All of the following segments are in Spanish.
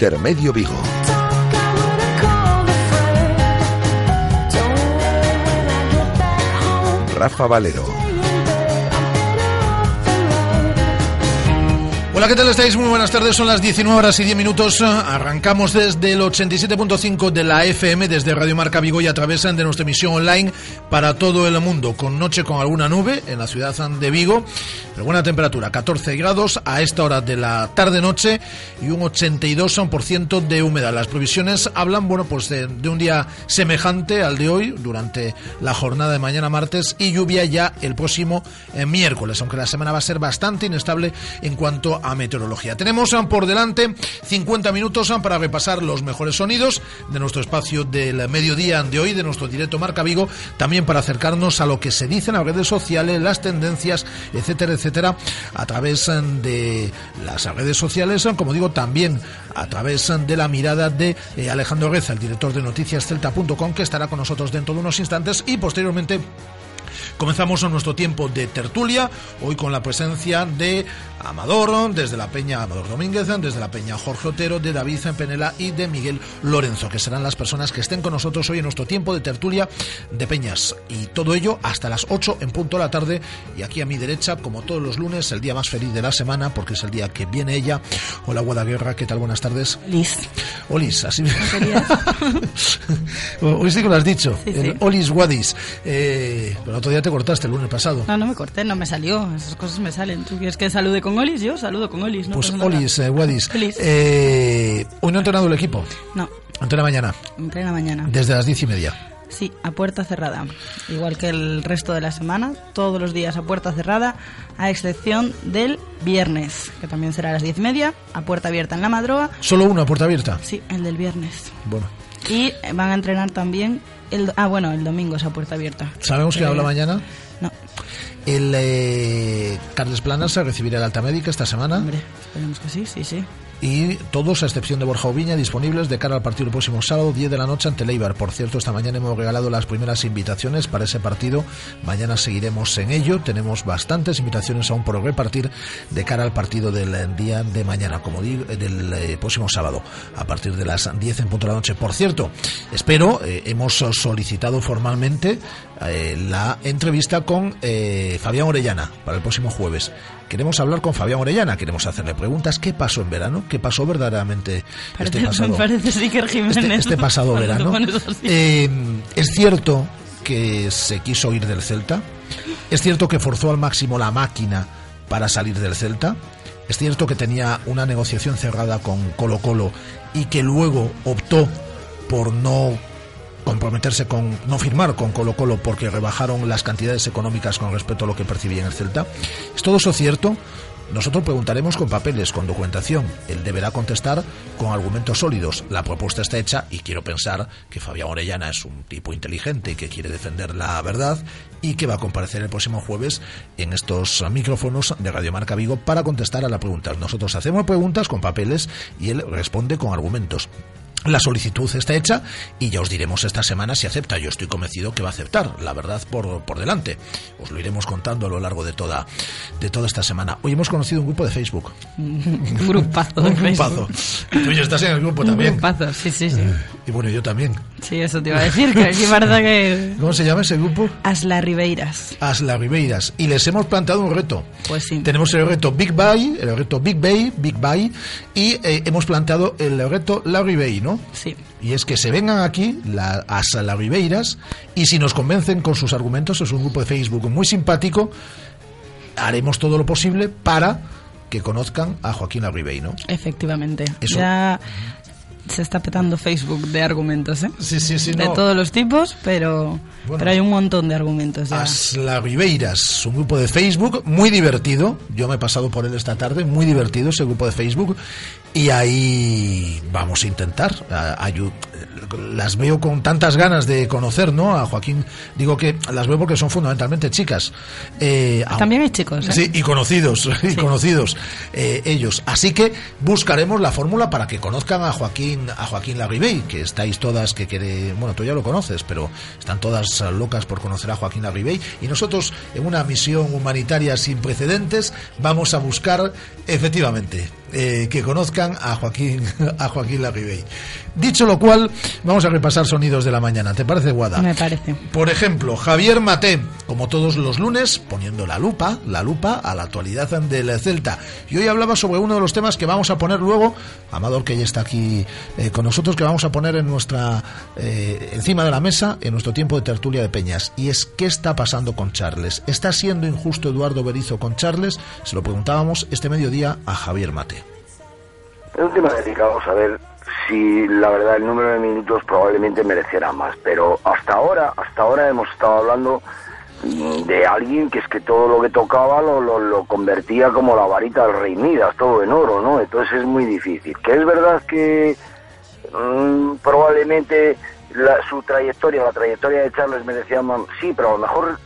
Intermedio Vigo. Rafa Valero. Hola, ¿qué tal estáis? Muy buenas tardes, son las 19 horas y 10 minutos. Arrancamos desde el 87.5 de la FM, desde Radio Marca Vigo y a través de nuestra emisión online para todo el mundo, con noche con alguna nube en la ciudad de Vigo, pero buena temperatura, 14 grados a esta hora de la tarde-noche y un 82% de humedad. Las previsiones hablan, bueno, pues de, de un día semejante al de hoy, durante la jornada de mañana martes, y lluvia ya el próximo eh, miércoles, aunque la semana va a ser bastante inestable en cuanto a meteorología. Tenemos ah, por delante 50 minutos ah, para repasar los mejores sonidos de nuestro espacio del mediodía de hoy, de nuestro directo Marca Vigo, también para acercarnos a lo que se dice en las redes sociales, las tendencias, etcétera, etcétera, a través ah, de las redes sociales, como digo, también a través de la mirada de eh, Alejandro Reza, el director de noticiascelta.com, que estará con nosotros dentro de unos instantes y posteriormente Comenzamos nuestro tiempo de tertulia, hoy con la presencia de Amador, desde la Peña Amador Domínguez, desde la Peña Jorge Otero, de David Penela y de Miguel Lorenzo, que serán las personas que estén con nosotros hoy en nuestro tiempo de tertulia de Peñas. Y todo ello hasta las 8 en punto de la tarde. Y aquí a mi derecha, como todos los lunes, el día más feliz de la semana, porque es el día que viene ella. Hola, Guadaguerra, ¿qué tal? Buenas tardes. Olis. Olis, así Hoy sí que lo has dicho. el Olis Wadis. Eh, pero otro día te cortaste el lunes pasado. No, no me corté, no me salió. Esas cosas me salen. ¿Tú quieres que salude con Olis? Yo saludo con Olis. No pues Olis, eh, Wadis. Eh, ¿Hoy no ha entrenado el equipo? No. ¿Entrena mañana? Entrena mañana. Desde las diez y media. Sí, a puerta cerrada. Igual que el resto de la semana, todos los días a puerta cerrada, a excepción del viernes, que también será a las diez y media, a puerta abierta en la madroa. ¿Solo uno a puerta abierta? Sí, el del viernes. Bueno. Y van a entrenar también el, ah, bueno, el domingo es a puerta abierta. ¿Sabemos que habla mañana? No. El eh, Carles Planas recibirá el alta médica esta semana. Hombre, esperemos que sí, sí, sí y todos, a excepción de Borja Oviña, disponibles de cara al partido el próximo sábado, 10 de la noche ante Leibar. Por cierto, esta mañana hemos regalado las primeras invitaciones para ese partido. Mañana seguiremos en ello. Tenemos bastantes invitaciones aún por repartir de cara al partido del día de mañana, como digo, del eh, próximo sábado, a partir de las 10 en punto de la noche. Por cierto, espero, eh, hemos solicitado formalmente eh, la entrevista con Fabián Orellana para el próximo jueves. Queremos hablar con Fabián Orellana, queremos hacerle preguntas. ¿Qué pasó en verano? ¿Qué pasó verdaderamente este pasado, este, este pasado verano? Eh, es cierto que se quiso ir del Celta. Es cierto que forzó al máximo la máquina para salir del Celta. Es cierto que tenía una negociación cerrada con Colo Colo y que luego optó por no comprometerse con no firmar con Colo Colo porque rebajaron las cantidades económicas con respecto a lo que percibía en el Celta. ¿Es todo eso cierto? Nosotros preguntaremos con papeles, con documentación. Él deberá contestar con argumentos sólidos. La propuesta está hecha y quiero pensar que Fabián Orellana es un tipo inteligente que quiere defender la verdad y que va a comparecer el próximo jueves en estos micrófonos de Radio Marca Vigo para contestar a la pregunta. Nosotros hacemos preguntas con papeles y él responde con argumentos. La solicitud está hecha y ya os diremos esta semana si acepta. Yo estoy convencido que va a aceptar, la verdad por, por delante. Os lo iremos contando a lo largo de toda, de toda esta semana. Hoy hemos conocido un grupo de Facebook. un grupazo. un grupazo. Tú ya estás en el grupo también. Un grupazo, sí, sí, sí. Y bueno, yo también. Sí, eso te iba a decir, que aquí parece que... ¿Cómo se llama ese grupo? Asla Ribeiras. Asla Ribeiras. Y les hemos planteado un reto. Pues sí. Tenemos el reto Big Bay, el reto Big Bay, Big Bay, y eh, hemos planteado el reto La Ribey, ¿no? Sí. Y es que se vengan aquí la, a las Ribeiras y si nos convencen con sus argumentos, es un grupo de Facebook muy simpático, haremos todo lo posible para que conozcan a Joaquín Arribey, ¿no? Efectivamente. Ya se está petando Facebook de argumentos, ¿eh? Sí, sí, sí. De todos los tipos, pero, pero hay un montón de argumentos ya. Ribeiras, un grupo de Facebook muy divertido. Yo me he pasado por él esta tarde, muy divertido ese grupo de Facebook. Y ahí vamos a intentar las veo con tantas ganas de conocer, ¿no? A Joaquín, digo que las veo porque son fundamentalmente chicas. Eh, También hay chicos. ¿eh? Sí, y conocidos, y conocidos eh, ellos. Así que buscaremos la fórmula para que conozcan a Joaquín, a Joaquín Larribey, que estáis todas que quiere, bueno, tú ya lo conoces, pero están todas locas por conocer a Joaquín Larribey. Y nosotros, en una misión humanitaria sin precedentes, vamos a buscar, efectivamente, eh, que conozcan a Joaquín, a Joaquín Larribey. Dicho lo cual, vamos a repasar sonidos de la mañana. ¿Te parece, Guada? Me parece. Por ejemplo, Javier Maté, como todos los lunes, poniendo la lupa, la lupa a la actualidad del Celta. Y hoy hablaba sobre uno de los temas que vamos a poner luego, Amador, que ya está aquí eh, con nosotros, que vamos a poner en nuestra, eh, encima de la mesa, en nuestro tiempo de tertulia de Peñas. Y es, ¿qué está pasando con Charles? ¿Está siendo injusto Eduardo Berizo con Charles? Se lo preguntábamos este mediodía a Javier Mate. Es un tema delicado saber si la verdad el número de minutos probablemente mereciera más, pero hasta ahora, hasta ahora hemos estado hablando de alguien que es que todo lo que tocaba lo, lo, convertía como la varita del rey Midas, todo en oro, ¿no? Entonces es muy difícil. Que es verdad que mm, probablemente su trayectoria, la trayectoria de Charles merecía más, sí, pero a lo mejor,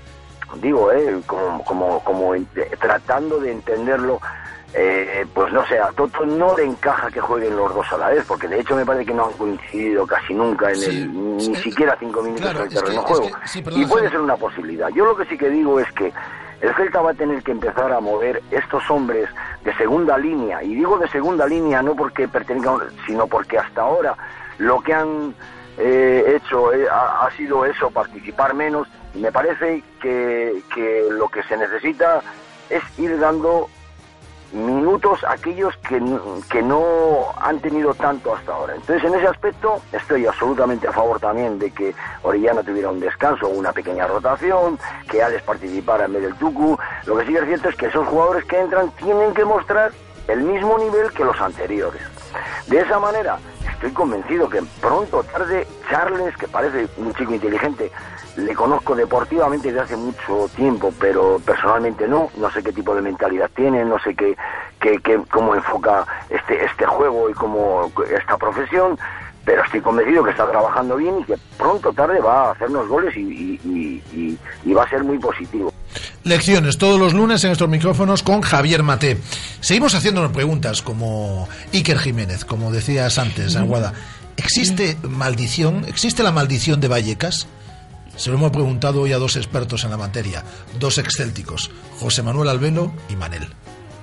digo, eh, como, como, como tratando de entenderlo, eh, pues no sé, a Toto no le encaja que jueguen los dos a la vez, porque de hecho me parece que no han coincidido casi nunca en el, ni siquiera cinco minutos en el terreno de juego. y puede ser una posibilidad. Yo lo que sí que digo es que el Celta va a tener que empezar a mover estos hombres de segunda línea, y digo de segunda línea no porque pertenezcan, sino porque hasta ahora lo que han eh, hecho eh, ha, ha, sido eso, participar menos, y me parece que, que lo que se necesita es ir dando minutos aquellos que, que no han tenido tanto hasta ahora. Entonces, en ese aspecto, estoy absolutamente a favor también de que Orellana tuviera un descanso, una pequeña rotación, que Alex participara en vez del Tucu. Lo que sí es cierto es que esos jugadores que entran tienen que mostrar el mismo nivel que los anteriores. De esa manera, estoy convencido que pronto tarde Charles, que parece un chico inteligente, le conozco deportivamente desde hace mucho tiempo, pero personalmente no, no sé qué tipo de mentalidad tiene, no sé qué, qué, cómo enfoca este, este juego y cómo esta profesión, pero estoy convencido que está trabajando bien y que pronto o tarde va a hacernos goles y, y, va a ser muy positivo. Lecciones todos los lunes en estos micrófonos con Javier Mate. Seguimos haciéndonos preguntas como Iker Jiménez, como decías antes, Aguada. ¿Existe maldición? ¿Existe la maldición de Vallecas? Se lo hemos preguntado hoy a dos expertos en la materia, dos excélticos, José Manuel Albelo y Manel.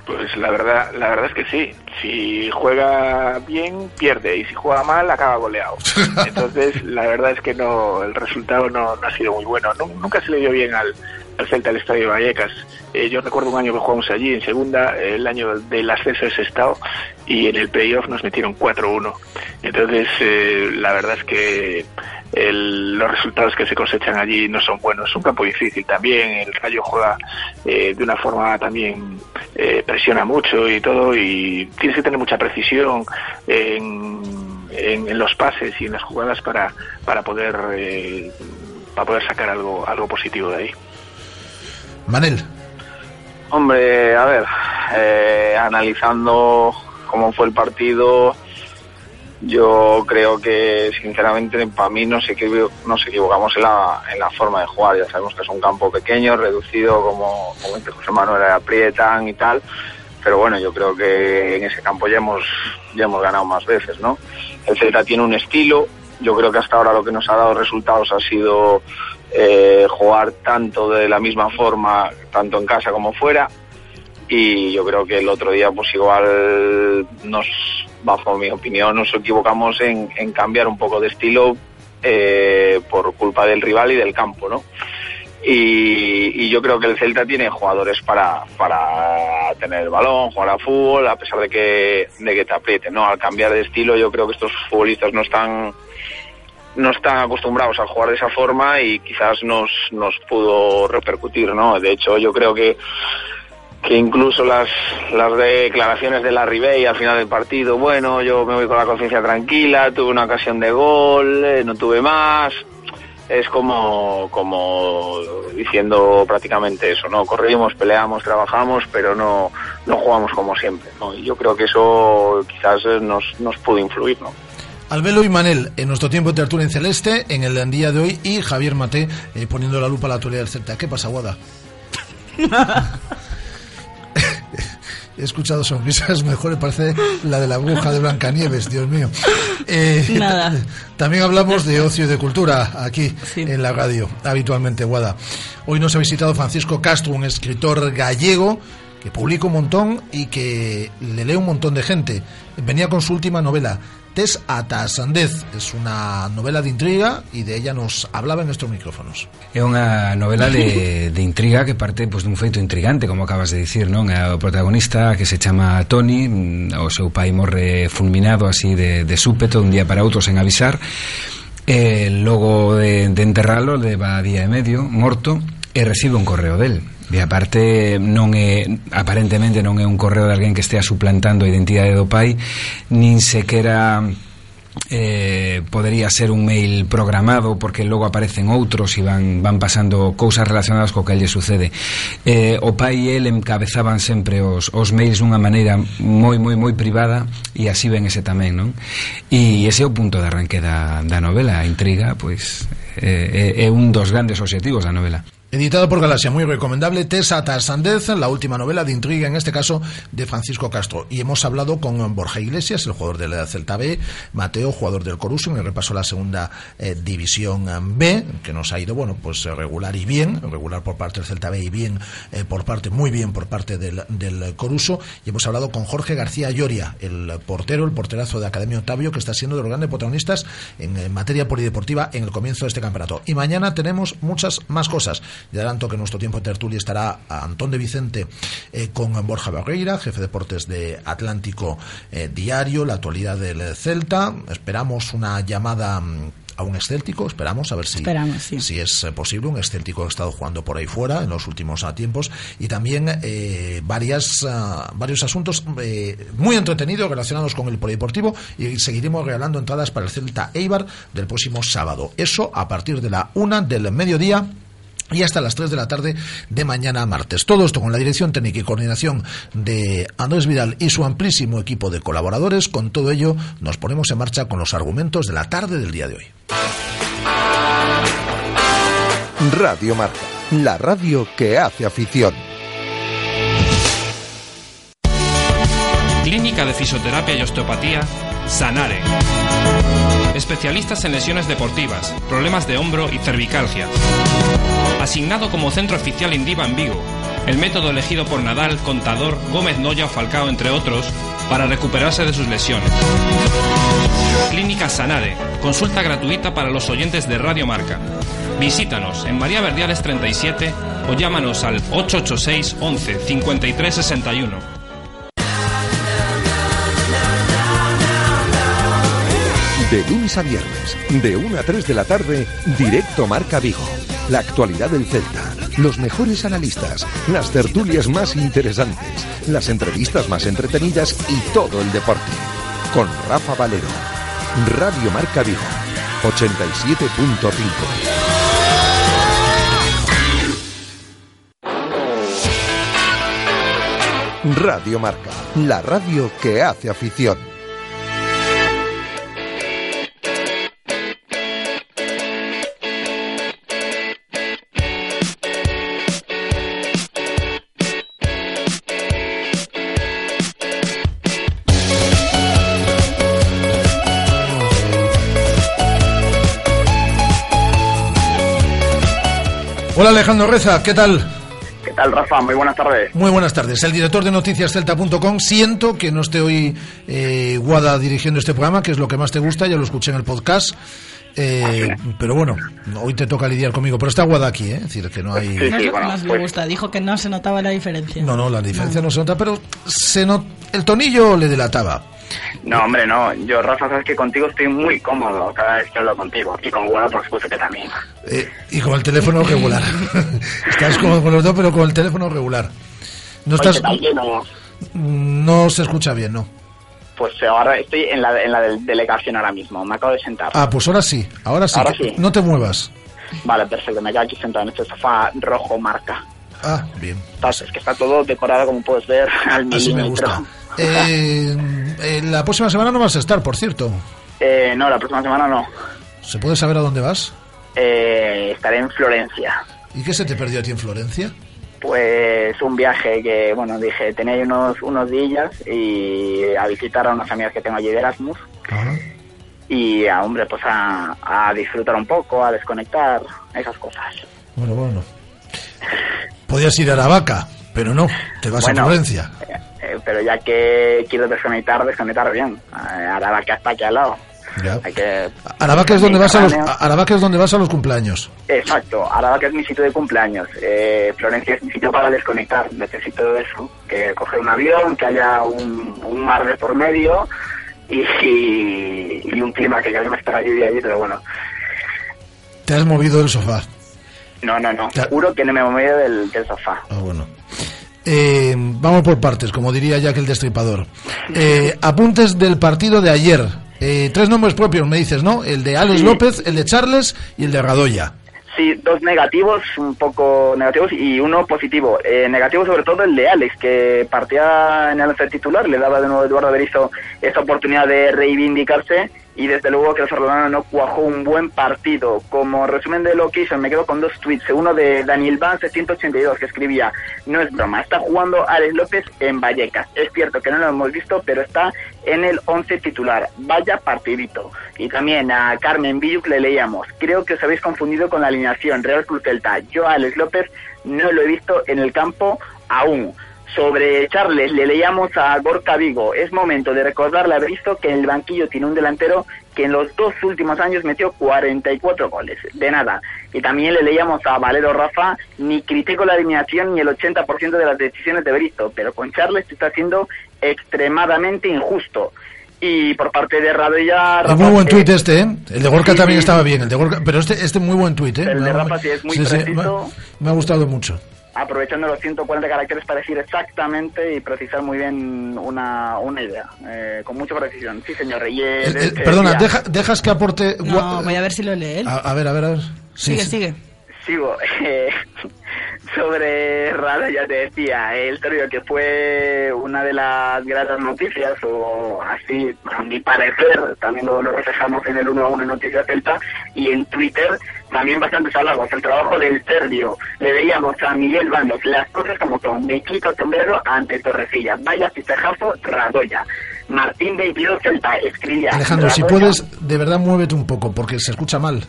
Pues la verdad, la verdad es que sí. Si juega bien, pierde. Y si juega mal, acaba goleado. Entonces, la verdad es que no, el resultado no, ha sido muy bueno. nunca se le dio bien al, al Celta del Estadio Vallecas. Eh, yo recuerdo un año que jugamos allí en segunda, el año del ascenso de ese estado, y en el playoff nos metieron 4-1. Entonces, eh, la verdad es que los resultados que se cosechan allí no son buenos. Es un campo difícil también. El Rayo juega eh, de una forma también, eh, presiona mucho y todo, y tienes que tener mucha precisión en, en, los pases y en las jugadas para, para poder eh, para poder sacar algo algo positivo de ahí. Manel. Hombre, a ver, analizando cómo fue el partido, yo creo que, sinceramente, para mí no se, nos equivocamos en la, en la forma de jugar. Ya sabemos que es un campo pequeño, reducido, como, como José Manuel, aprietan y tal. Pero bueno, yo creo que en ese campo ya hemos, ya hemos ganado más veces, ¿no? El Celta tiene un estilo. Yo creo que hasta ahora lo que nos ha dado resultados ha sido eh, jugar tanto de la misma forma, tanto en casa como fuera y yo creo que el otro día pues igual nos bajo mi opinión, nos equivocamos en, cambiar un poco de estilo eh, por culpa del rival y del campo, ¿no? Y, yo creo que el Celta tiene jugadores para, para tener el balón, jugar a fútbol, a pesar de que, de que te apriete, ¿no? Al cambiar de estilo, yo creo que estos futbolistas no están no están acostumbrados a jugar de esa forma y quizás nos, nos pudo repercutir, ¿no? De hecho, yo creo que que incluso las, las declaraciones de la Ribey al final del partido, bueno, yo me voy con la conciencia tranquila, tuve una ocasión de gol, eh, no tuve más, es como, como diciendo prácticamente eso, ¿no? Corrimos, peleamos, trabajamos, pero no, no jugamos como siempre, ¿no? Y yo creo que eso quizás nos, nos pudo influir, ¿no? Albelo y Manel, en nuestro tiempo de tertulia en celeste, en el día de hoy, y Javier Mate eh, poniendo la lupa a la actualidad del Celta. ¿Qué pasa, Guada? He escuchado sonrisas mejores, parece la de la bruja de Blancanieves, Dios mío. Eh, Nada. También hablamos de ocio y de cultura aquí en la radio, habitualmente, Guada. Hoy nos ha visitado Francisco Castro, un escritor gallego que publico un montón y que le lee un montón de gente. Venía con su última novela, Tes ata Es una novela de intriga y de ella nos hablaba en nuestros micrófonos. É unha novela de, de intriga que parte pues, dun feito intrigante, como acabas de dicir non é O protagonista que se chama Tony mm, O seu pai morre fulminado así de, de súpeto un día para outro sen avisar. E logo de, de enterralo leva día e medio morto e recibe un correo del. E aparte non é aparentemente non é un correo de alguén que estea suplantando a identidade do pai, nin sequera eh, podería ser un mail programado porque logo aparecen outros e van, van pasando cousas relacionadas co que lle sucede. Eh, o pai e el encabezaban sempre os, os mails dunha maneira moi moi moi privada e así ven ese tamén non? E ese é o punto de arranque da, da novela a intriga pois, eh, é, é un dos grandes objetivos da novela. Editado por Galaxia, muy recomendable, Tessa Tarsandez, la última novela de intriga, en este caso, de Francisco Castro. Y hemos hablado con Borja Iglesias, el jugador de la Celta B, Mateo, jugador del Coruso, en el repaso a la segunda eh, división B, que nos ha ido, bueno, pues regular y bien, regular por parte del Celta B y bien eh, por parte, muy bien por parte del, Coruso. Y hemos hablado con Jorge García Lloria, el portero, el porterazo de Academia Otavio, que está siendo de los grandes protagonistas en materia polideportiva en el comienzo de este campeonato. Y mañana tenemos muchas más cosas. De adelanto que en nuestro tiempo de tertulia estará Antón de Vicente eh, con Borja Barreira, jefe de deportes de Atlántico eh, Diario, la actualidad del Celta. Esperamos una llamada mm, a un escéltico, esperamos a ver si, esperamos, sí. si es eh, posible, un escéltico que ha estado jugando por ahí fuera en los últimos uh, tiempos y también eh, varias, uh, varios asuntos eh, muy entretenidos relacionados con el polideportivo y seguiremos regalando entradas para el Celta Eibar del próximo sábado. Eso a partir de la una del mediodía y hasta las 3 de la tarde de mañana martes. Todo esto con la dirección técnica y coordinación de Andrés Vidal y su amplísimo equipo de colaboradores. Con todo ello, nos ponemos en marcha con los argumentos de la tarde del día de hoy. Radio Marca, la radio que hace afición. Clínica de Fisioterapia y Osteopatía, Sanare. Especialistas en lesiones deportivas, problemas de hombro y cervicalgia. Asignado como centro oficial Indiva en Vigo, el método elegido por Nadal, Contador, Gómez Noya o Falcao, entre otros, para recuperarse de sus lesiones. Clínica Sanare, consulta gratuita para los oyentes de Radio Marca. Visítanos en María Verdiales 37 o llámanos al 886 11 53 61. De lunes a viernes, de 1 a 3 de la tarde, directo Marca Vigo. La actualidad del Celta, los mejores analistas, las tertulias más interesantes, las entrevistas más entretenidas y todo el deporte. Con Rafa Valero. Radio Marca Vigo, 87.5. Radio Marca, la radio que hace afición. Hola Alejandro Reza, ¿qué tal? ¿Qué tal, Rafa? Muy buenas tardes. Muy buenas tardes. El director de noticiascelta.com. Siento que no esté hoy eh, Guada dirigiendo este programa, que es lo que más te gusta, ya lo escuché en el podcast. Eh, pero bueno, hoy te toca lidiar conmigo. Pero está Guada aquí, ¿eh? Es decir, que no hay. No es lo que más le gusta. Dijo que no se notaba la diferencia. No, no, la diferencia no, se nota, pero se not... el tonillo le delataba. No, hombre, no. Yo, Rafa, sabes que contigo estoy muy cómodo cada vez que hablo contigo. Y con Guada, por supuesto que también. Eh, y con el teléfono regular. Estás cómodo con los dos, pero con el teléfono regular. No, Oye, estás, ¿qué tal? Bien, o- no se escucha bien, ¿no? Pues ahora estoy en la, en la del- delegación ahora mismo. Me acabo de sentar. Ah, pues ahora sí, ahora sí. Ahora sí. No te muevas. Vale, perfecto. Me quedo aquí sentado en este sofá rojo marca. Ah, bien. Está- Es que está todo decorado, como puedes ver, al Así me milímetro. gusta. Eh, eh, la próxima semana no vas a estar, por cierto. Eh, no, la próxima semana no. ¿Se puede saber a dónde vas? Eh, estaré en Florencia. ¿Y qué se te perdió a ti en Florencia? Pues un viaje que, bueno, dije, tenía unos, unos días y a visitar a unas amigas que tengo allí de Erasmus. Y, a, hombre, pues a, a disfrutar un poco, a desconectar, esas cosas. Bueno, bueno. Podías ir a Aravaca, pero no, te vas Bueno, a Florencia. Eh, pero ya que quiero desconectar, desconectar bien. Eh, Aravaca está aquí al lado. Ya. Hay que... Aravaca es donde vas a los. Aravaca es donde vas a los cumpleaños. Exacto, Aravaca es mi sitio de cumpleaños. Eh, Florencia es mi sitio para desconectar. Necesito eso, que coger un avión, que haya un, un mar de por medio y, y, y un clima que ya no me está la lluvia allí, pero bueno. Te has movido del sofá. No, no, no. Juro que no me he movido del, del sofá. Ah, bueno. Eh, vamos por partes, como diría Jack el Destripador. Eh, apuntes del partido de ayer. Eh, tres nombres propios, me dices, ¿no? El de Alex Sí. López, el de Charles y el de Radoya. Sí, dos negativos, un poco negativos y uno positivo. Eh, negativo sobre todo el de Alex, que partía en el once titular, le daba de nuevo a Eduardo Berizzo esa oportunidad de reivindicarse y desde luego que el Ferrolano no cuajó un buen partido. Como resumen de lo que hizo, me quedo con dos tweets. Uno de Daniel Vance 182 que escribía, no es broma, está jugando Alex López en Vallecas. Es cierto que no lo hemos visto, pero está en el 11 titular. Vaya partidito. Y también a Carmen Villuc le leíamos, creo que os habéis confundido con la alineación Real Cruz Celta. Yo Alex López no lo he visto en el campo aún. Sobre Charles le leíamos a Gorka Vigo. Es momento de recordarle haber visto que en el banquillo tiene un delantero que en los dos últimos años metió 44 goles. De nada. Y también le leíamos a Valero Rafa, ni critico la eliminación ni el 80% de las decisiones de Berizzo, pero con Charles está siendo extremadamente injusto. Y por parte de Radoya... Es muy buen tuit este, ¿eh? El de Gorka sí, también sí. estaba bien, el de Gorka, pero este, este muy buen tuit, ¿eh? El de Rafa sí es muy preciso. me ha gustado mucho. Aprovechando los 140 caracteres para decir exactamente y precisar muy bien una, una idea, eh, con mucha precisión. Sí, señor. Y, eh, Eh, eh, que perdona, deja- dejas que aporte... No, voy a ver si lo lee él. a, a ver, a ver, a ver. Sí, sigue, sí. sigue. Sigo. eh, sobre Rada, ya te decía, el torneo que fue una de las gratas noticias, o así, a mi parecer, también lo, lo reflejamos en el 1 a 1 en Noticias Celta, y en Twitter también bastantes halagos. El trabajo del serbio, le veíamos a Miguel Bandos, las cosas como son, me quito sombrero ante Torrecilla, vaya fichajazo, Radoya. Martín 22 Celta, escribía. Alejandro, si puedes, de verdad muévete un poco, porque se escucha mal.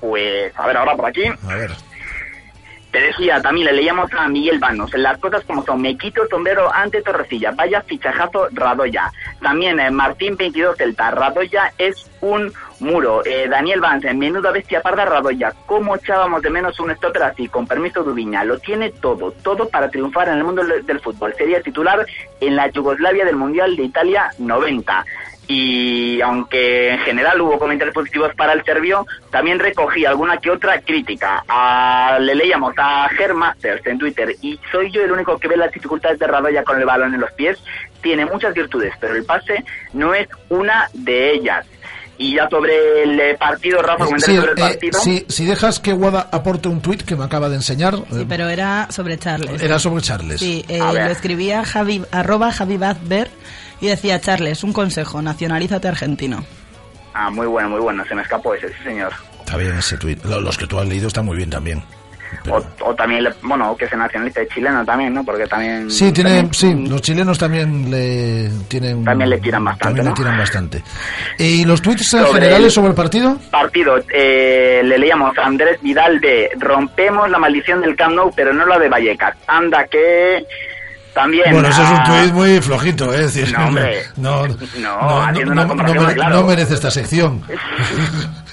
Pues, a ver, ahora por aquí. A ver. Te decía, también le leíamos a Miguel Vanos, las cosas como son, me quito el sombrero ante Torrecilla, vaya fichajazo Radoya. También eh, Martín 22 Celta, Radoya es un muro. Eh, Daniel Vance, menuda bestia parda Radoya, ¿cómo echábamos de menos un stopper así? Con permiso de Ubiña, lo tiene todo, todo para triunfar en el mundo del del fútbol. Sería titular en la Yugoslavia del Mundial de Italia 90 y aunque en general hubo comentarios positivos para el serbio, también recogí alguna que otra crítica. A- le leíamos a Germasters en Twitter y soy yo el único que ve las dificultades de Radoya con el balón en los pies. Tiene muchas virtudes, pero el pase no es una de ellas. Y ya sobre el eh, partido, Rafa, Sí, comentario sobre el eh, partido. sí, si dejas que Wada aporte un tuit que me acaba de enseñar, Sí, eh, pero era sobre Charles. era sobre Charles. Sí, eh, lo escribía Javi, arroba Javi Bazber y decía, Charles, un consejo, nacionalízate argentino. Ah, muy bueno, muy bueno. Se me escapó ese, sí, señor. Está bien ese tuit. Lo- Los que tú has leído están muy bien también. O, o también, le- bueno, que se nacionalice chileno también, ¿no? Porque también... Sí, tiene, también- sí, los chilenos también le tienen También le tiran bastante, también le ¿no? tiran bastante. ¿Y los tweets Sobre generales el- sobre el partido? partido eh, le leíamos a Andrés Vidal de rompemos la maldición del Camp Nou pero no la de Vallecas anda que también Bueno, eso es un tuit muy flojito, ¿eh? Es decir, No, hombre. no, No, haciendo una comparación mere- muy clara. no merece esta sección.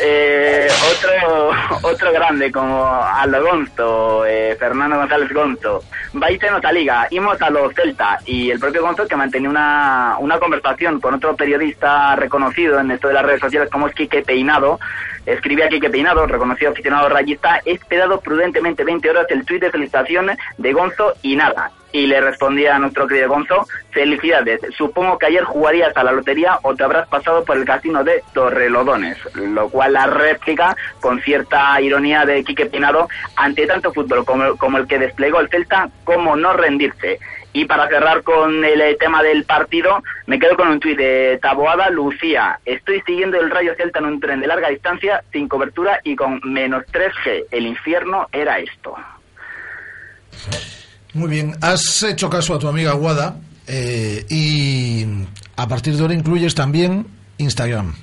Eh, otro, otro grande como Aldo Gonzo, eh, Fernando González Gonzo, vais en otra liga, íbamos a los Celta y el propio Gonzo que mantenía una, una conversación con otro periodista reconocido en esto de las redes sociales como es Quique Peinado, escribía Quique Peinado, reconocido aficionado rayista, he esperado prudentemente 20 horas el tuit de felicitación de Gonzo y nada. Y le respondía a nuestro querido Gonzo, felicidades, supongo que ayer jugarías a la lotería o te habrás pasado por el casino de Torrelodones, lo cual la réplica con cierta ironía de Quique Peinado ante tanto fútbol como, como el que desplegó el Celta, como no rendirse. Y para cerrar con el eh, tema del partido, me quedo con un tuit de Taboada Lucía. Estoy siguiendo el Rayo Celta en un tren de larga distancia, sin cobertura y con menos 3G. El infierno era esto. Muy bien, has hecho caso a tu amiga Guada eh, y a partir de ahora incluyes también Instagram.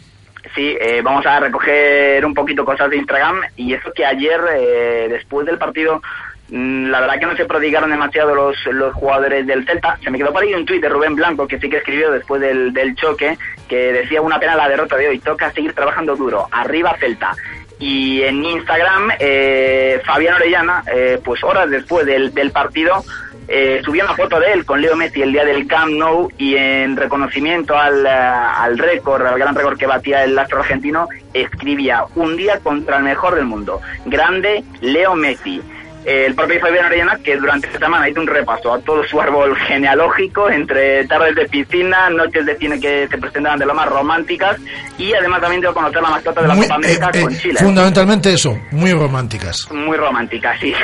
Sí, eh, vamos a recoger un poquito cosas de Instagram y eso que ayer, eh, después del partido, mm, la verdad que no se prodigaron demasiado los, los jugadores del Celta. Se me quedó por ahí un tuit de Rubén Blanco que sí que escribió después del, del choque, que decía una pena la derrota de hoy, toca seguir trabajando duro, arriba Celta. Y en Instagram, eh, Fabián Orellana, eh, pues horas después del, del partido, eh, subió una foto de él con Leo Messi el día del Camp Nou y en reconocimiento al, eh, al récord, al gran récord que batía el astro argentino, escribía un día contra el mejor del mundo. Grande Leo Messi. El propio Fabián Orellana, que durante esta semana hizo un repaso a todo su árbol genealógico, entre tardes de piscina, noches de cine que se presentaban de lo más románticas, y además también dio a conocer la mascota de la Muy- Copa América eh, eh, con Chile. fundamentalmente eso, muy románticas. Muy romántica, sí.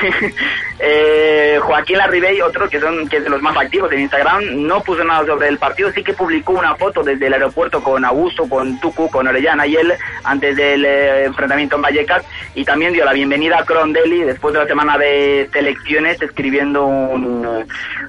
Eh, Joaquín Larribey, otro que, son, que es de los más activos en Instagram, no puso nada sobre el partido, sí que publicó una foto desde el aeropuerto con Augusto, con Tucu, con Orellana y él, antes del eh, enfrentamiento en Vallecas, y también dio la bienvenida a Crondelli después de la semana de selecciones, escribiendo un...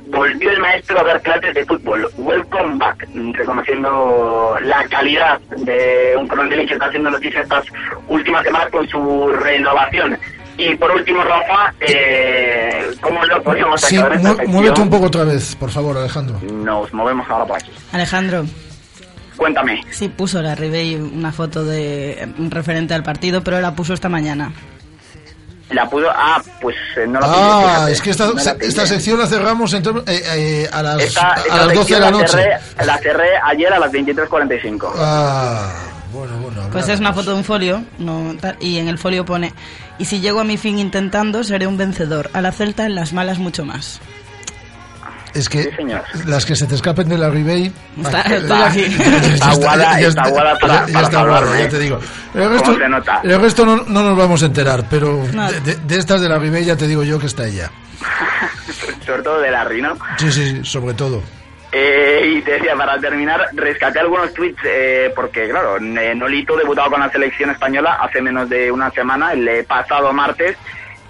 Volvió el maestro a dar clases de fútbol, welcome back, reconociendo la calidad de un Crondelli que está haciendo noticia estas últimas semanas con su renovación. Y por último, Rafa, eh, ¿cómo lo podemos Sí, mu- muévete un poco otra vez, por favor, Alejandro. Nos movemos ahora por aquí. Alejandro, Cuéntame. sí puso la Ribey una foto de referente al partido, pero la puso esta mañana. La pudo... Ah, pues eh, no la Ah, es que esta, no esta sección la cerramos en torno- eh, eh, a las, Esta- a esta las 12 de la noche. cerré, la cerré ayer a las 23.45. Ah, bueno, bueno. Pues es una foto de un folio no, tal, y en el folio pone, y si llego a mi fin intentando, seré un vencedor. A la Celta en las malas mucho más. Es que Sí, las que se te escapen de la Ribey. Está- aquí. Está aguada, está aguada para- ya- está aguada, ya te digo. El ¿Cómo resto, se nota? el resto no, no nos vamos a enterar, pero No. de, de- de estas de la Ribey ya te digo yo que está ella. Sobre todo de Larry, ¿no? Sí, sí, sí, sobre todo. Eh, y te decía, para terminar, rescaté algunos tweets eh, porque, claro, eh, Nolito debutado con la selección española hace menos de una semana, el eh, pasado martes,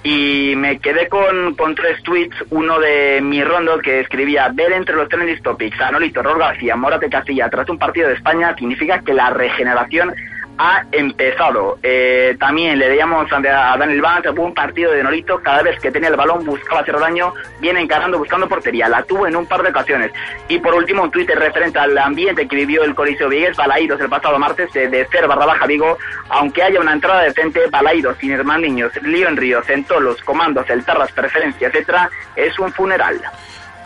y me quedé con, con tres tweets. Uno de mi rondo que escribía: Ver entre los trending topics a Nolito, Rol García, Morate Castilla tras un partido de España significa que la regeneración ha empezado. Eh, también le leíamos a Daniel Vance, un partido de Nolito, cada vez que tenía el balón buscaba hacer daño, viene encarando buscando portería, la tuvo en un par de ocasiones. Y por último un Twitter referente al ambiente que vivió el Coliseo Vigues, Balaídos el pasado martes de, de barra baja Vigo, aunque haya una entrada decente, Balaídos, sin Niños, Lío en Río, Centolos, Comandos, El Tarras, Preferencia, etcétera, es un funeral.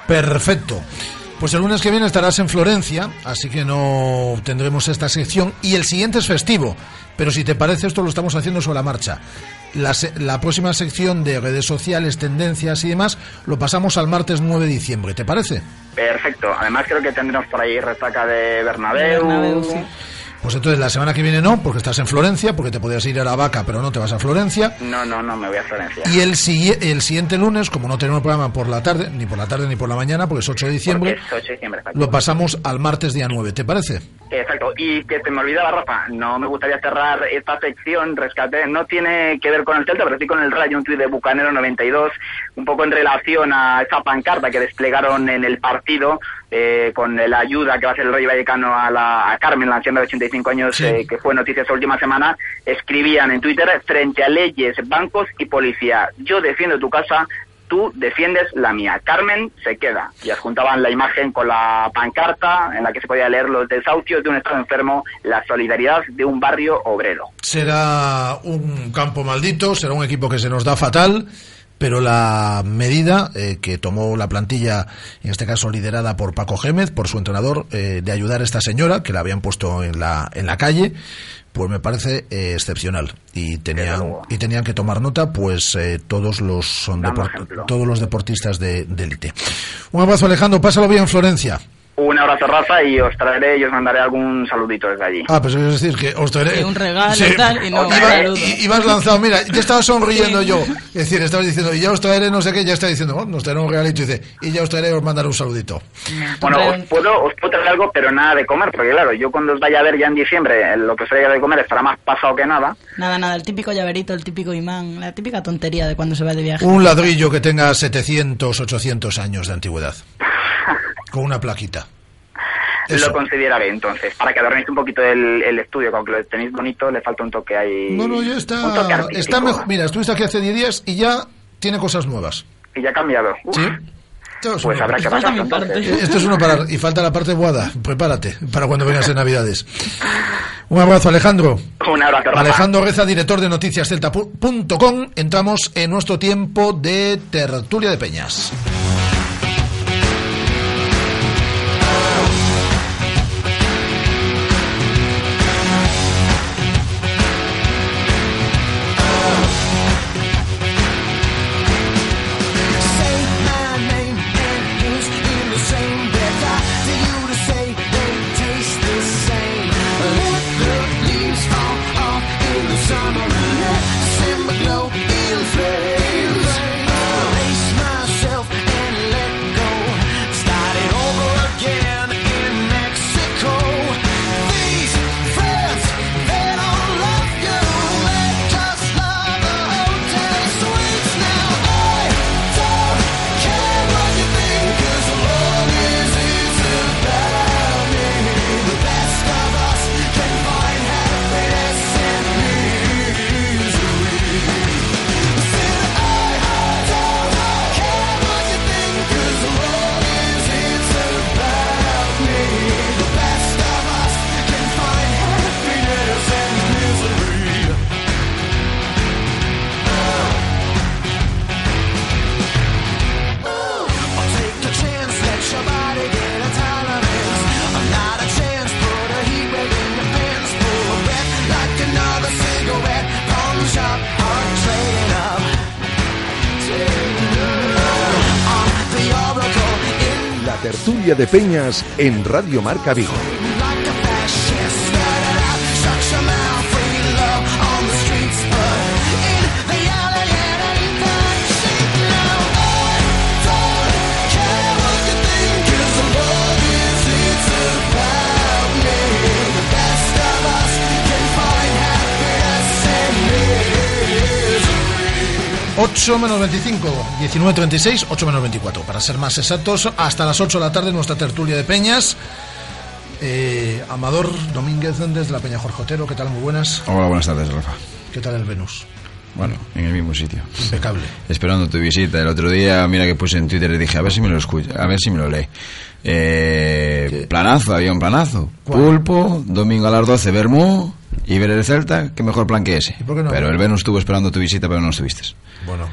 Perfecto. Pues el lunes que viene estarás en Florencia, así que no tendremos esta sección. Y el siguiente es festivo, pero si te parece esto lo estamos haciendo sobre la marcha. La, se- la próxima sección de redes sociales, tendencias y demás lo pasamos al martes 9 de diciembre, ¿te parece? Perfecto. Además creo que tendremos por ahí retaca de Bernabéu. Bernabéu, sí. Pues entonces la semana que viene no, porque estás en Florencia, porque te podías ir a la vaca, pero no te vas a Florencia. No, no, no, me voy a Florencia. Y el, el siguiente lunes, como no tenemos programa por la tarde, ni por la tarde ni por la mañana, porque es 8 de diciembre, es 8 de diciembre, lo pasamos al martes día 9, ¿te parece? Exacto, y que se me olvidaba, Rafa, no me gustaría cerrar esta sección, rescate, no tiene que ver con el Celta, pero sí con el Rayo, un tuit de Bucanero 92, un poco en relación a esa pancarta que desplegaron en el partido, eh, con la ayuda que va a hacer el Rey Vallecano a, la, a Carmen, la anciana de 85 años, Sí. eh, que fue noticia esta última semana, escribían en Twitter, frente a leyes, bancos y policía, yo defiendo tu casa, tú defiendes la mía. Carmen se queda. Y adjuntaban la imagen con la pancarta en la que se podía leer los desahucios de un estado enfermo, la solidaridad de un barrio obrero. Será un campo maldito, será un equipo que se nos da fatal pero la medida eh, que tomó la plantilla, en este caso liderada por Paco Gémez, por su entrenador, eh, de ayudar a esta señora que la habían puesto en la, en la calle, pues me parece eh, excepcional y tenían y tenían que tomar nota pues todos los son todos los deportistas de élite. Un abrazo Alejandro, pásalo bien en Florencia. Un abrazo, Rafa, y os traeré y os mandaré algún saludito desde allí. Ah, pues es decir, que os traeré... un regalo y tal, y no y, vas lanzado, mira, ya estaba sonriendo yo. Es decir, estabas diciendo, y ya os traeré no sé qué, ya está diciendo, oh, nos traeré un regalito, y dice, y ya os traeré, os mandaré un saludito. Bueno, os puedo, os puedo traer algo, pero nada de comer, porque claro, yo cuando os vaya a ver ya en diciembre, lo que os traiga de comer estará más pasado que nada. Nada, nada, el típico llaverito, el típico imán, la típica tontería de cuando se va de viaje. Un ladrillo que tenga 700, 800 años de antigüedad. con una plaquita lo consideraré entonces. Para que adornéis un poquito el, estudio, con que lo tenéis bonito, le falta un toque ahí. No, no, ya está. está mejor. Mira, estuviste aquí hace 10 días y ya tiene cosas nuevas. Y ya ha cambiado. Sí. pues habrá que pasar Esto es uno para. Y falta la parte guada. Prepárate para cuando vengas en Navidades. Un abrazo, Alejandro. Un abrazo, Alejandro Reza, director de noticiascelta.com. Entramos en nuestro tiempo de tertulia de peñas. De Peñas en Radio Marca Vigo. 8 menos 25, 19.36, 8 menos 24. Para ser más exactos, hasta las 8 de la tarde nuestra tertulia de Peñas. Eh, Amador Domínguez desde la Peña Jorge Otero, ¿qué tal? Muy buenas. Hola, buenas tardes, Rafa. ¿Qué tal el Venus? Bueno, en el mismo sitio. Impecable. Esperando tu visita. El otro día, mira que puse en Twitter y dije, a ver si me lo escucha, a ver si me lo lee. Eh, planazo, había un planazo. Pulpo, domingo a las 12, Bermú y ver el Celta, qué mejor plan que ese. Pero el Venus estuvo esperando tu visita, pero no estuviste. Bueno.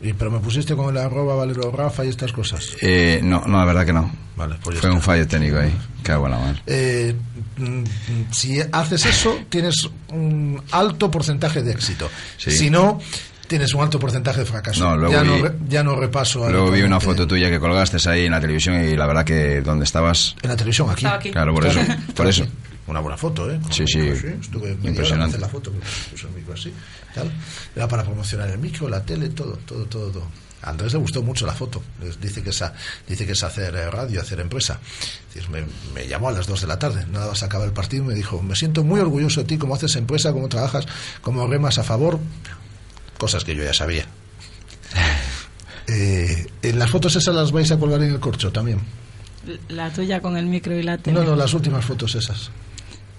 ¿Y, ¿Pero me pusiste con el arroba Valero Rafa y estas cosas? Eh, no, no, la verdad que no. Vale, pues Fue un fallo técnico ahí. Qué buena eh, mm, si haces eso, tienes un alto porcentaje de éxito. Si no, tienes un alto porcentaje de fracaso. No, luego ya, vi, no, ya no repaso. Luego vi una foto tuya que colgaste ahí en la televisión y la verdad que donde estabas... En la televisión, aquí. aquí. Claro, por eso. por eso. Una buena foto, ¿eh? sí, sí. Estuve Impresionante. la foto, puse el micro así, tal. Era para promocionar el micro, la tele, todo, todo, todo, todo. A Andrés le gustó mucho la foto. Dice que es, dice que es hacer eh, radio, hacer empresa. Me, me, llamó a las 2 de la tarde, nada más acaba el partido, me dijo, me siento muy orgulloso de ti, cómo haces empresa, cómo trabajas, cómo remas a favor. Cosas que yo ya sabía. Eh, en las fotos esas las vais a colgar en el corcho también. La tuya con el micro y la tele. No, no, las últimas fotos esas.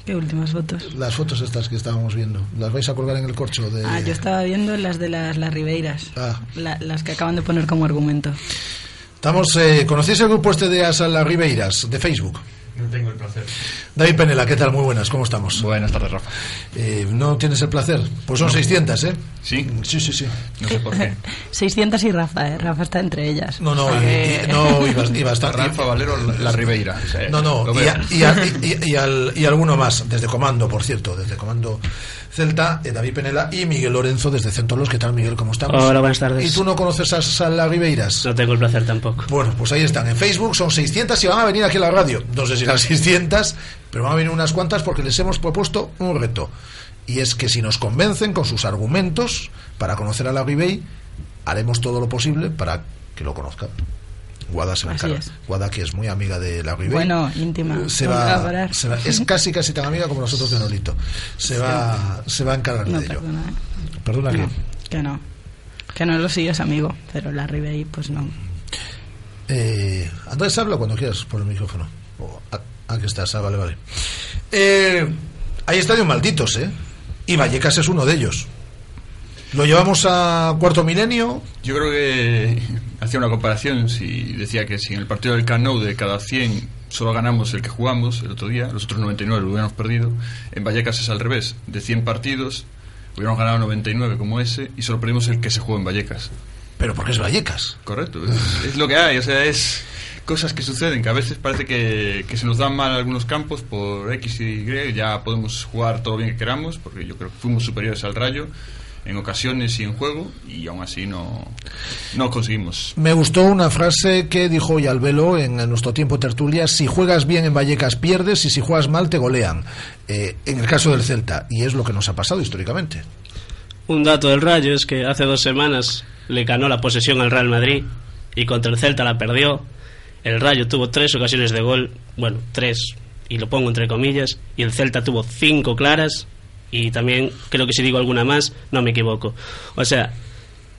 ¿Qué últimas fotos? Las fotos estas que estábamos viendo. ¿Las vais a colgar en el corcho? De... Ah, yo estaba viendo las de las, las Ribeiras. Ah. La- las que acaban de poner como argumento. Estamos, eh, ¿Conocéis el grupo este de Asa Las Ribeiras de Facebook? No tengo el placer. David Penela, ¿qué tal? Muy buenas, ¿cómo estamos? Buenas tardes, Rafa. Eh, ¿No tienes el placer? Pues son 600, ¿eh? ¿Sí? Sí, sí, sí. No sé por qué. 600 y Rafa, ¿eh? Rafa está entre ellas. No, no, y, y- no, y, bast- y bastante. Rafa Valero, la, la Ribeira. Sí, No, no, a- y a- y- y al- y alguno más, desde Comando, por cierto, desde Comando Celta, eh, David Penela y Miguel Lorenzo desde Centolos. ¿Qué tal, Miguel? ¿Cómo estamos? Hola, buenas tardes. ¿Y tú no conoces a Sala Ribeiras? No tengo el placer tampoco. Bueno, pues ahí están. En Facebook son 600 y van a venir aquí a la radio. No sé si las 600, pero van a venir unas cuantas porque les hemos propuesto un reto. Y es que si nos convencen con sus argumentos para conocer a la Ribey, haremos todo lo posible para que lo conozcan. Guada se va a encargar. Guada, que es muy amiga de la Ribey. Bueno, íntima. Se va, se va- es casi casi tan amiga como nosotros de Nolito. Se va, se va a encargar No, de ello. perdona. ¿eh? Perdona que. No, que no. Que no lo sigues, amigo. Pero la Ribey, pues no. Eh, Andrés, habla cuando quieras por el micrófono. Oh, ah, aquí estás, ah, vale, vale. Eh, hay estadios malditos, ¿eh? Y Vallecas es uno de ellos. Lo llevamos a cuarto milenio. Yo creo que hacía una comparación si decía que si en el partido del Camp Nou de cada 100 solo ganamos el que jugamos el otro día, los otros 99 lo hubiéramos perdido, en Vallecas es al revés, de 100 partidos hubiéramos ganado 99 como ese y solo perdimos el que se jugó en Vallecas. Pero porque es Vallecas. Correcto, es, es lo que hay, o sea, es cosas que suceden, que a veces parece que, que se nos dan mal algunos campos por X y Y, ya podemos jugar todo bien que queramos, porque yo creo que fuimos superiores al Rayo en ocasiones y en juego, y aún así no, no conseguimos. Me gustó una frase que dijo hoy Albelo en, en nuestro tiempo tertulia: si juegas bien en Vallecas pierdes y si juegas mal te golean. Eh, en el caso del Celta, y es lo que nos ha pasado históricamente. Un dato del Rayo es que hace dos semanas le ganó la posesión al Real Madrid y contra el Celta la perdió. El Rayo tuvo tres ocasiones de gol, bueno, tres, y lo pongo entre comillas, y el Celta tuvo cinco claras, y también creo que si digo alguna más, no me equivoco. O sea,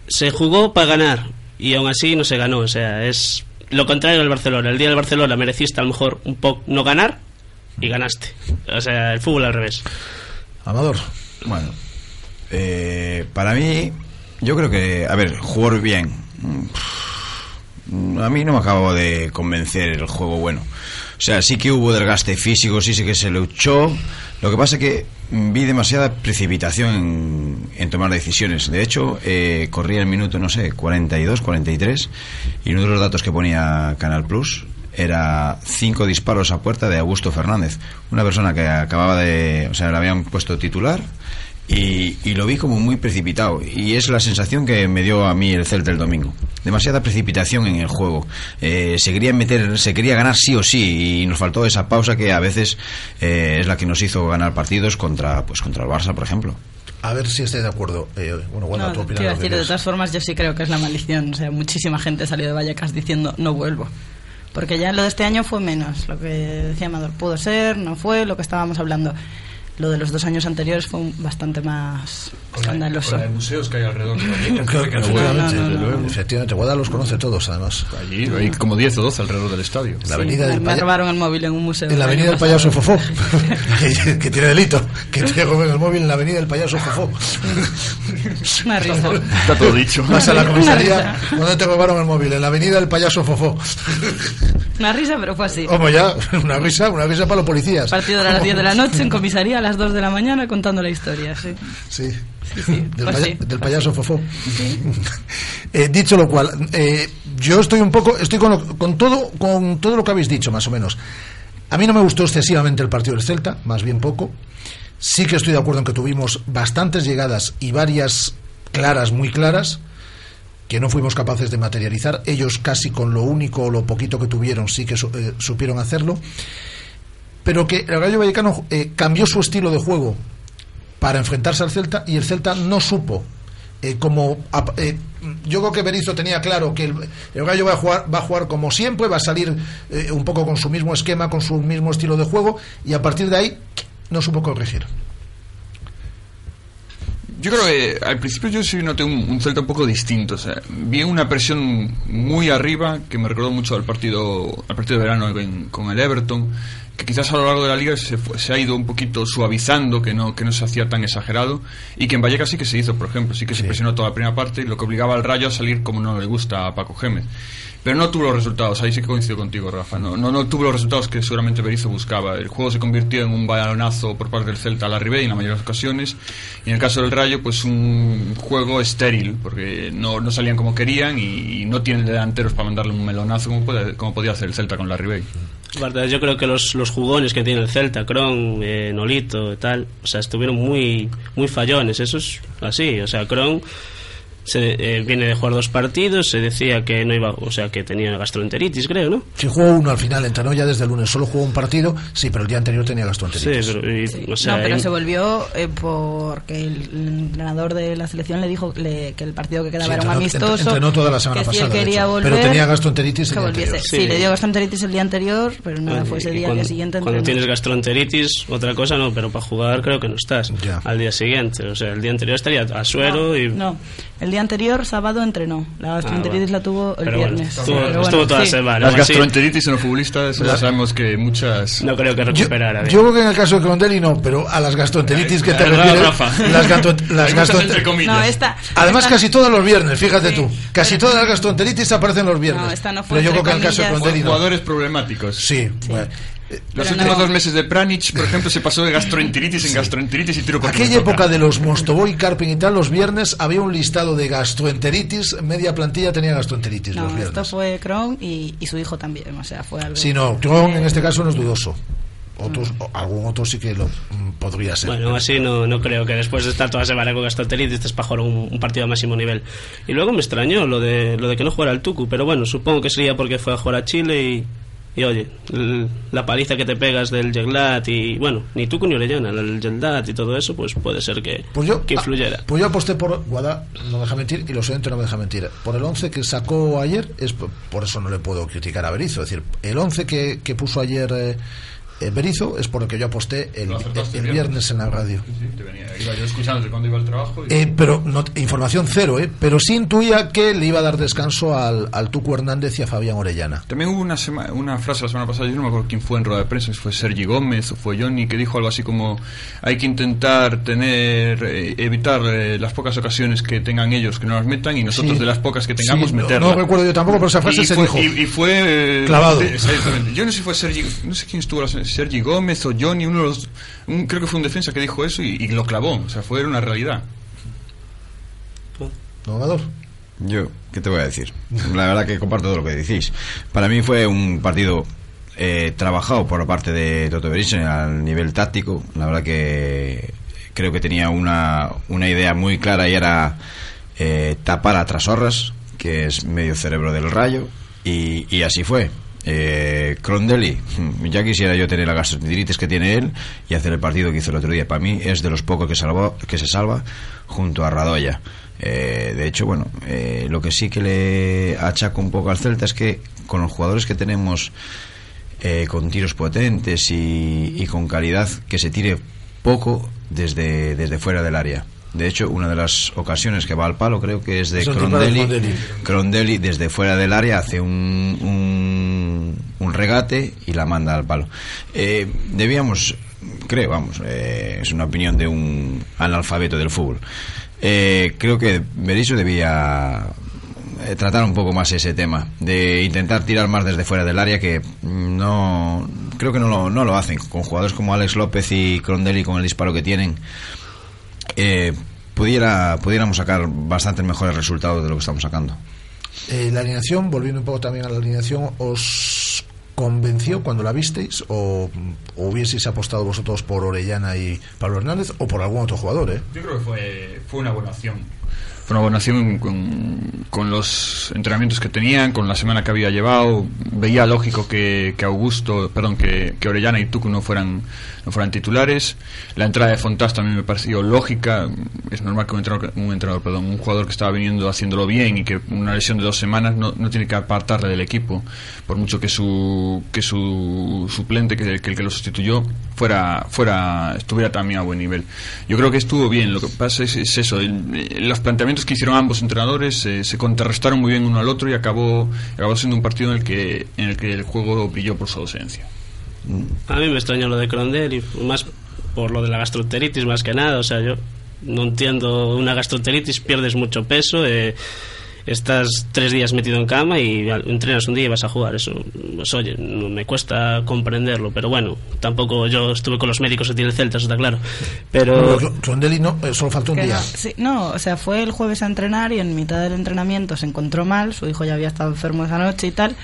se jugó para ganar, y aún así no se ganó. O sea, es lo contrario del Barcelona. El día del Barcelona mereciste a lo mejor un poco no ganar, y ganaste. O sea, el fútbol al revés. Amador. Bueno, eh, para mí, yo creo que, a ver, jugar bien. mm, A mí no me acabo de convencer el juego bueno. O sea, sí que hubo desgaste físico, sí, sí que se luchó. Lo que pasa es que vi demasiada precipitación en, en tomar decisiones. De hecho, eh, corría el minuto, no sé, 42, 43, y uno de los datos que ponía Canal Plus era cinco disparos a puerta de Augusto Fernández, una persona que acababa de, o sea, le habían puesto titular y, y lo vi como muy precipitado y es la sensación que me dio a mí el Celta el domingo. Demasiada precipitación en el juego. Eh, se quería meter, se quería ganar sí o sí y nos faltó esa pausa que a veces eh, es la que nos hizo ganar partidos contra, pues contra el Barça, por ejemplo. A ver si estoy de acuerdo. Eh, bueno, bueno, No, tu opinión. quiero lo que decir, de todas formas, yo sí creo que es la maldición. O sea, muchísima gente salió de Vallecas diciendo no vuelvo. Porque ya lo de este año fue menos. Lo que decía Amador, pudo ser, no fue, lo que estábamos hablando. Lo de los dos años anteriores fue bastante más escandaloso. De museos que hay alrededor efectivamente, desde luego. efectivamente, Guada los conoce todos, además. Allí hay como 10 o 12 alrededor del estadio. La avenida del me Paya- robaron el móvil en un museo. En la avenida del payaso. Fofó, que, tiene delito, que te roben el móvil en la avenida del payaso Fofó. Una risa. Está todo dicho. Vas a la Una comisaría, risa. ¿dónde te robaron el móvil? En la avenida del payaso Fofó. Una risa, pero fue así. Como ya, una risa, una risa para los policías. Partido de las 10 de la noche en comisaría las 2 de la mañana contando la historia, sí. Sí. sí, Del, pues paya- del payaso Fofó. Eh, dicho lo cual, eh, yo estoy un poco, estoy con, lo- con todo, con todo lo que habéis dicho, más o menos. A mí no me gustó excesivamente el partido del Celta, más bien poco. Sí que estoy de acuerdo en que tuvimos bastantes llegadas y varias claras, muy claras, que no fuimos capaces de materializar. Ellos casi con lo único o lo poquito que tuvieron sí que su- eh, supieron hacerlo. Pero que el Rayo Vallecano eh, cambió su estilo de juego para enfrentarse al Celta y el Celta no supo eh, como eh, yo creo que Berizzo tenía claro que el, Gallo va a jugar va a jugar como siempre va a salir un poco con su mismo esquema con su mismo estilo de juego y a partir de ahí no supo corregir Yo creo que al principio yo sí noté un, Celta un poco distinto. O sea, vi una presión muy arriba que me recordó mucho al partido al partido de verano con el Everton. Que quizás a lo largo de la liga se, fue- se ha ido un poquito suavizando, que no, que no se hacía tan exagerado, y que en Vallecas sí que se hizo, por ejemplo, sí que se presionó toda la primera parte, lo que obligaba al Rayo a salir como no le gusta a Paco Gémez. Pero no tuvo los resultados, ahí sí que coincido contigo, Rafa. No, no, no tuvo los resultados que seguramente Berizzo buscaba. El juego se convirtió en un balonazo por parte del Celta a la Ribey en la mayoría de las ocasiones. Y en el caso del Rayo, pues un juego estéril, porque no, no salían como querían y, y no tienen delanteros para mandarle un melonazo como, puede- como podía hacer el Celta con la Ribey. Aparte, Yo creo que los, los jugones que tiene el Celta, Kron, eh, Nolito y tal, o sea, estuvieron muy, muy fallones. Eso es así. O sea, Kron se, eh, viene de jugar dos partidos, se decía que no iba, o sea, que tenía gastroenteritis, creo, ¿no? Si jugó uno al final, entrenó ya desde el lunes, solo jugó un partido, sí, pero el día anterior tenía gastroenteritis. Sí, pero, y- o sea, no, pero y- se volvió eh, porque el, entrenador de la selección le dijo le- que el partido que quedaba Sí, era un entrenó- amistoso. entre- entrenó toda la semana que si pasada, él de quería hecho. volver. Pero tenía gastroenteritis el que día anterior. Sí, Sí. le dio gastroenteritis el día anterior, pero nada, fue ese día, al cuando, día siguiente. cuando entrenó. tienes gastroenteritis, otra cosa no, pero para jugar creo que no estás al día siguiente. O sea, el día anterior estaría a suero y. No, el día anterior, sábado, entrenó. La gastroenteritis la tuvo el Pero bueno, viernes. estuvo- Pero estuvo toda la sí. semana. Las gastroenteritis en los futbolistas, ya sabemos que muchas... No creo que recuperara. Yo creo que en el caso de Crondelli no, pero a las gastroenteritis que te refieres, las, gastro- las Hay muchas gastro- entre comillas. No, esta. Además, esta- casi todos los viernes, fíjate tú. Casi todas las gastroenteritis aparecen los viernes. No, esta no fue pero yo creo que en el caso de. Crondelli no. Jugadores problemáticos. Sí, bueno. Los Pero últimos no. dos meses de Pranich, por ejemplo, se pasó de gastroenteritis en gastroenteritis y tiro por Aquella época de los Mostoboy, Carping y tal, los viernes había un listado de gastroenteritis, media plantilla tenía gastroenteritis No, los esto viernes. fue Kron y, y su hijo también. O sea, fue algo. Sí, no, Tron en este caso no es dudoso. Otros, algún otro sí que lo mm, podría ser. Bueno, así no, no creo que después de estar toda la semana con gastroenteritis estés para jugar un, un partido a máximo nivel. Y luego me extrañó lo de, lo de que no jugara el Tucu, pero bueno, supongo que sería porque fue a jugar a Chile y, y oye, la paliza que te pegas del Yeglat y bueno, ni Tucu ni Orellana, el Yeglat y todo eso, pues puede ser que, Pues yo, que influyera. Pues yo aposté por Guada, no me deja mentir, y los oyentes no me deja mentir. Por el 11 que sacó ayer, es por, por eso no le puedo criticar a Berizzo. Es decir, el 11 que, que puso ayer eh, eh, Berizzo es por el que yo aposté el, Lo viernes en la radio. Sí, te venía, iba yo escuchándote cuando iba al trabajo. y- Eh, pero no, información cero, ¿eh? pero sí intuía que le iba a dar descanso al, al Tucu Hernández y a Fabián Orellana. También hubo una, sema- una frase la semana pasada, yo no me acuerdo quién fue en rueda de prensa, si fue Sergi Gómez o fue Johnny, que dijo algo así como hay que intentar tener, eh, evitar eh, las pocas ocasiones que tengan ellos que no las metan y nosotros Sí. de las pocas que tengamos Sí, no- meterlas. no recuerdo yo tampoco, pero esa frase y se fue, dijo. Y, y fue... eh, Clavado. exactamente. Yo no sé si fue Sergi, no sé quién estuvo, la Sergi Gómez o Johnny, uno de los, un- creo que fue un defensa que dijo eso y, y lo clavó, o sea, fue una realidad. ¿No, Amador? Yo, ¿qué te voy a decir? La verdad que comparto todo lo que decís. Para mí fue un partido eh, trabajado por la parte de Toto Berizzo al nivel táctico. La verdad que creo que tenía una, una idea muy clara y era eh, tapar a Trasorras, que es medio cerebro del rayo, y, y así fue. Eh, Crondelli, ya quisiera yo tener la gastroenteritis que tiene él y hacer el partido que hizo el otro día. Para mí es de los pocos que, que se salva junto a Radoya. Eh, de hecho, bueno, eh, lo que sí que le achaco un poco al Celta es que con los jugadores que tenemos eh, con tiros potentes y, y con calidad, que se tire poco desde, desde fuera del área. De hecho, una de las ocasiones que va al palo creo que es de Es Crondelli. Crondelli. Desde fuera del área hace un, un, un regate y la manda al palo. Eh, debíamos, creo, vamos, eh, es una opinión de un analfabeto del fútbol. Eh, creo que Berizzo debía eh, tratar un poco más ese tema de intentar tirar más desde fuera del área que no creo que no lo, no lo hacen con jugadores como Alex López y Crondelli con el disparo que tienen eh, pudiera pudiéramos sacar bastantes mejores resultados de lo que estamos sacando. Eh, la alineación, volviendo un poco también a la alineación, ¿os convenció cuando la visteis o, hubieseis apostado vosotros por Orellana y Pablo Hernández o por algún otro jugador? ¿eh? Yo creo que fue, fue una buena acción. Fue una buena con, con los entrenamientos que tenían, con la semana que había llevado. Veía lógico que, que Augusto, perdón, que, que Orellana y Tucu no fueran, no fueran titulares. La entrada de Fontás también me pareció lógica. Es normal que un entrenador, un, entrenador, perdón, un jugador que estaba viniendo haciéndolo bien y que una lesión de dos semanas no, no tiene que apartarle del equipo, por mucho que su, que su suplente, que, que el que lo sustituyó, fuera, fuera, estuviera también a buen nivel. Yo creo que estuvo bien. Lo que pasa es, es eso, el- los planteamientos que hicieron ambos entrenadores eh, se contrarrestaron muy bien uno al otro y acabó, acabó siendo un partido en el que, en el que el juego brilló por su ausencia. A mí me extrañó lo de Crondel y más por lo de la gastroenteritis más que nada. O sea, yo no entiendo una gastroenteritis, pierdes mucho peso. Eh, estás tres días metido en cama y entrenas un día y vas a jugar. Eso, pues, oye, no me cuesta comprenderlo, pero bueno, tampoco yo estuve con los médicos que tiene el Celta, eso está claro. Pero Bueno, Cl- Clondelli no, eh, solo faltó un día. no, sí, no, o sea, fue el jueves a entrenar y en mitad del entrenamiento se encontró mal, su hijo ya había estado enfermo esa noche y tal,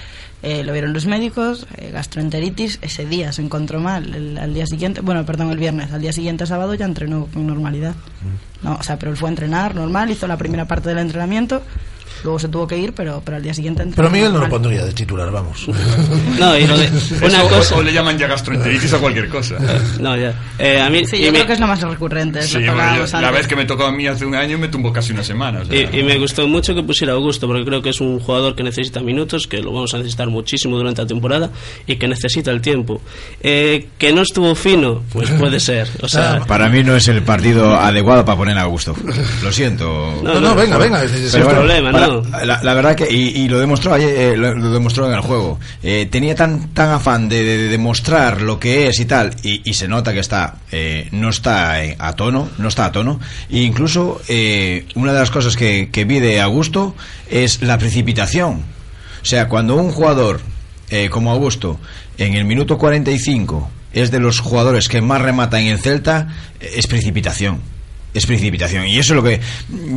eh, lo vieron los médicos, eh, gastroenteritis, ese día se encontró mal, el- al día siguiente, bueno, perdón, el viernes, al día siguiente sábado ya entrenó con normalidad. Mm. No, o sea, pero él fue a entrenar normal, hizo la primera parte del entrenamiento, luego se tuvo que ir, pero, pero al día siguiente entrenó Pero Miguel no lo pondría de titular, vamos. No, y lo de- una Eso, o- cosa- o, le llaman ya gastroenteritis a cualquier cosa. no, ya. Eh, a mí, Sí, yo me- creo que es lo más recurrente. es Sí, yo- la vez que me tocó a mí hace un año me tumbó casi una semana. o sea, Y, y me gustó mucho que pusiera a Augusto, porque creo que es un jugador que necesita minutos, que lo vamos a necesitar muchísimo durante la temporada y que necesita el tiempo. Eh, que no estuvo fino, pues puede ser. O sea, Para mí no es el partido adecuado para poner a gusto. Lo siento. No, no, venga, venga, ese es el problema, para- La, la verdad que, y, lo demostró ayer, eh, lo, demostró en el juego. Eh, tenía tan, tan afán de, de- de demostrar lo que es y tal, y, se nota que está, eh, no está a tono, no está a tono. E incluso, eh, una de las cosas que, que vi de Augusto es la precipitación. O sea, cuando un jugador eh, como Augusto en el minuto 45 es de los jugadores que más remata en el Celta, es precipitación. Es precipitación. Y eso es lo que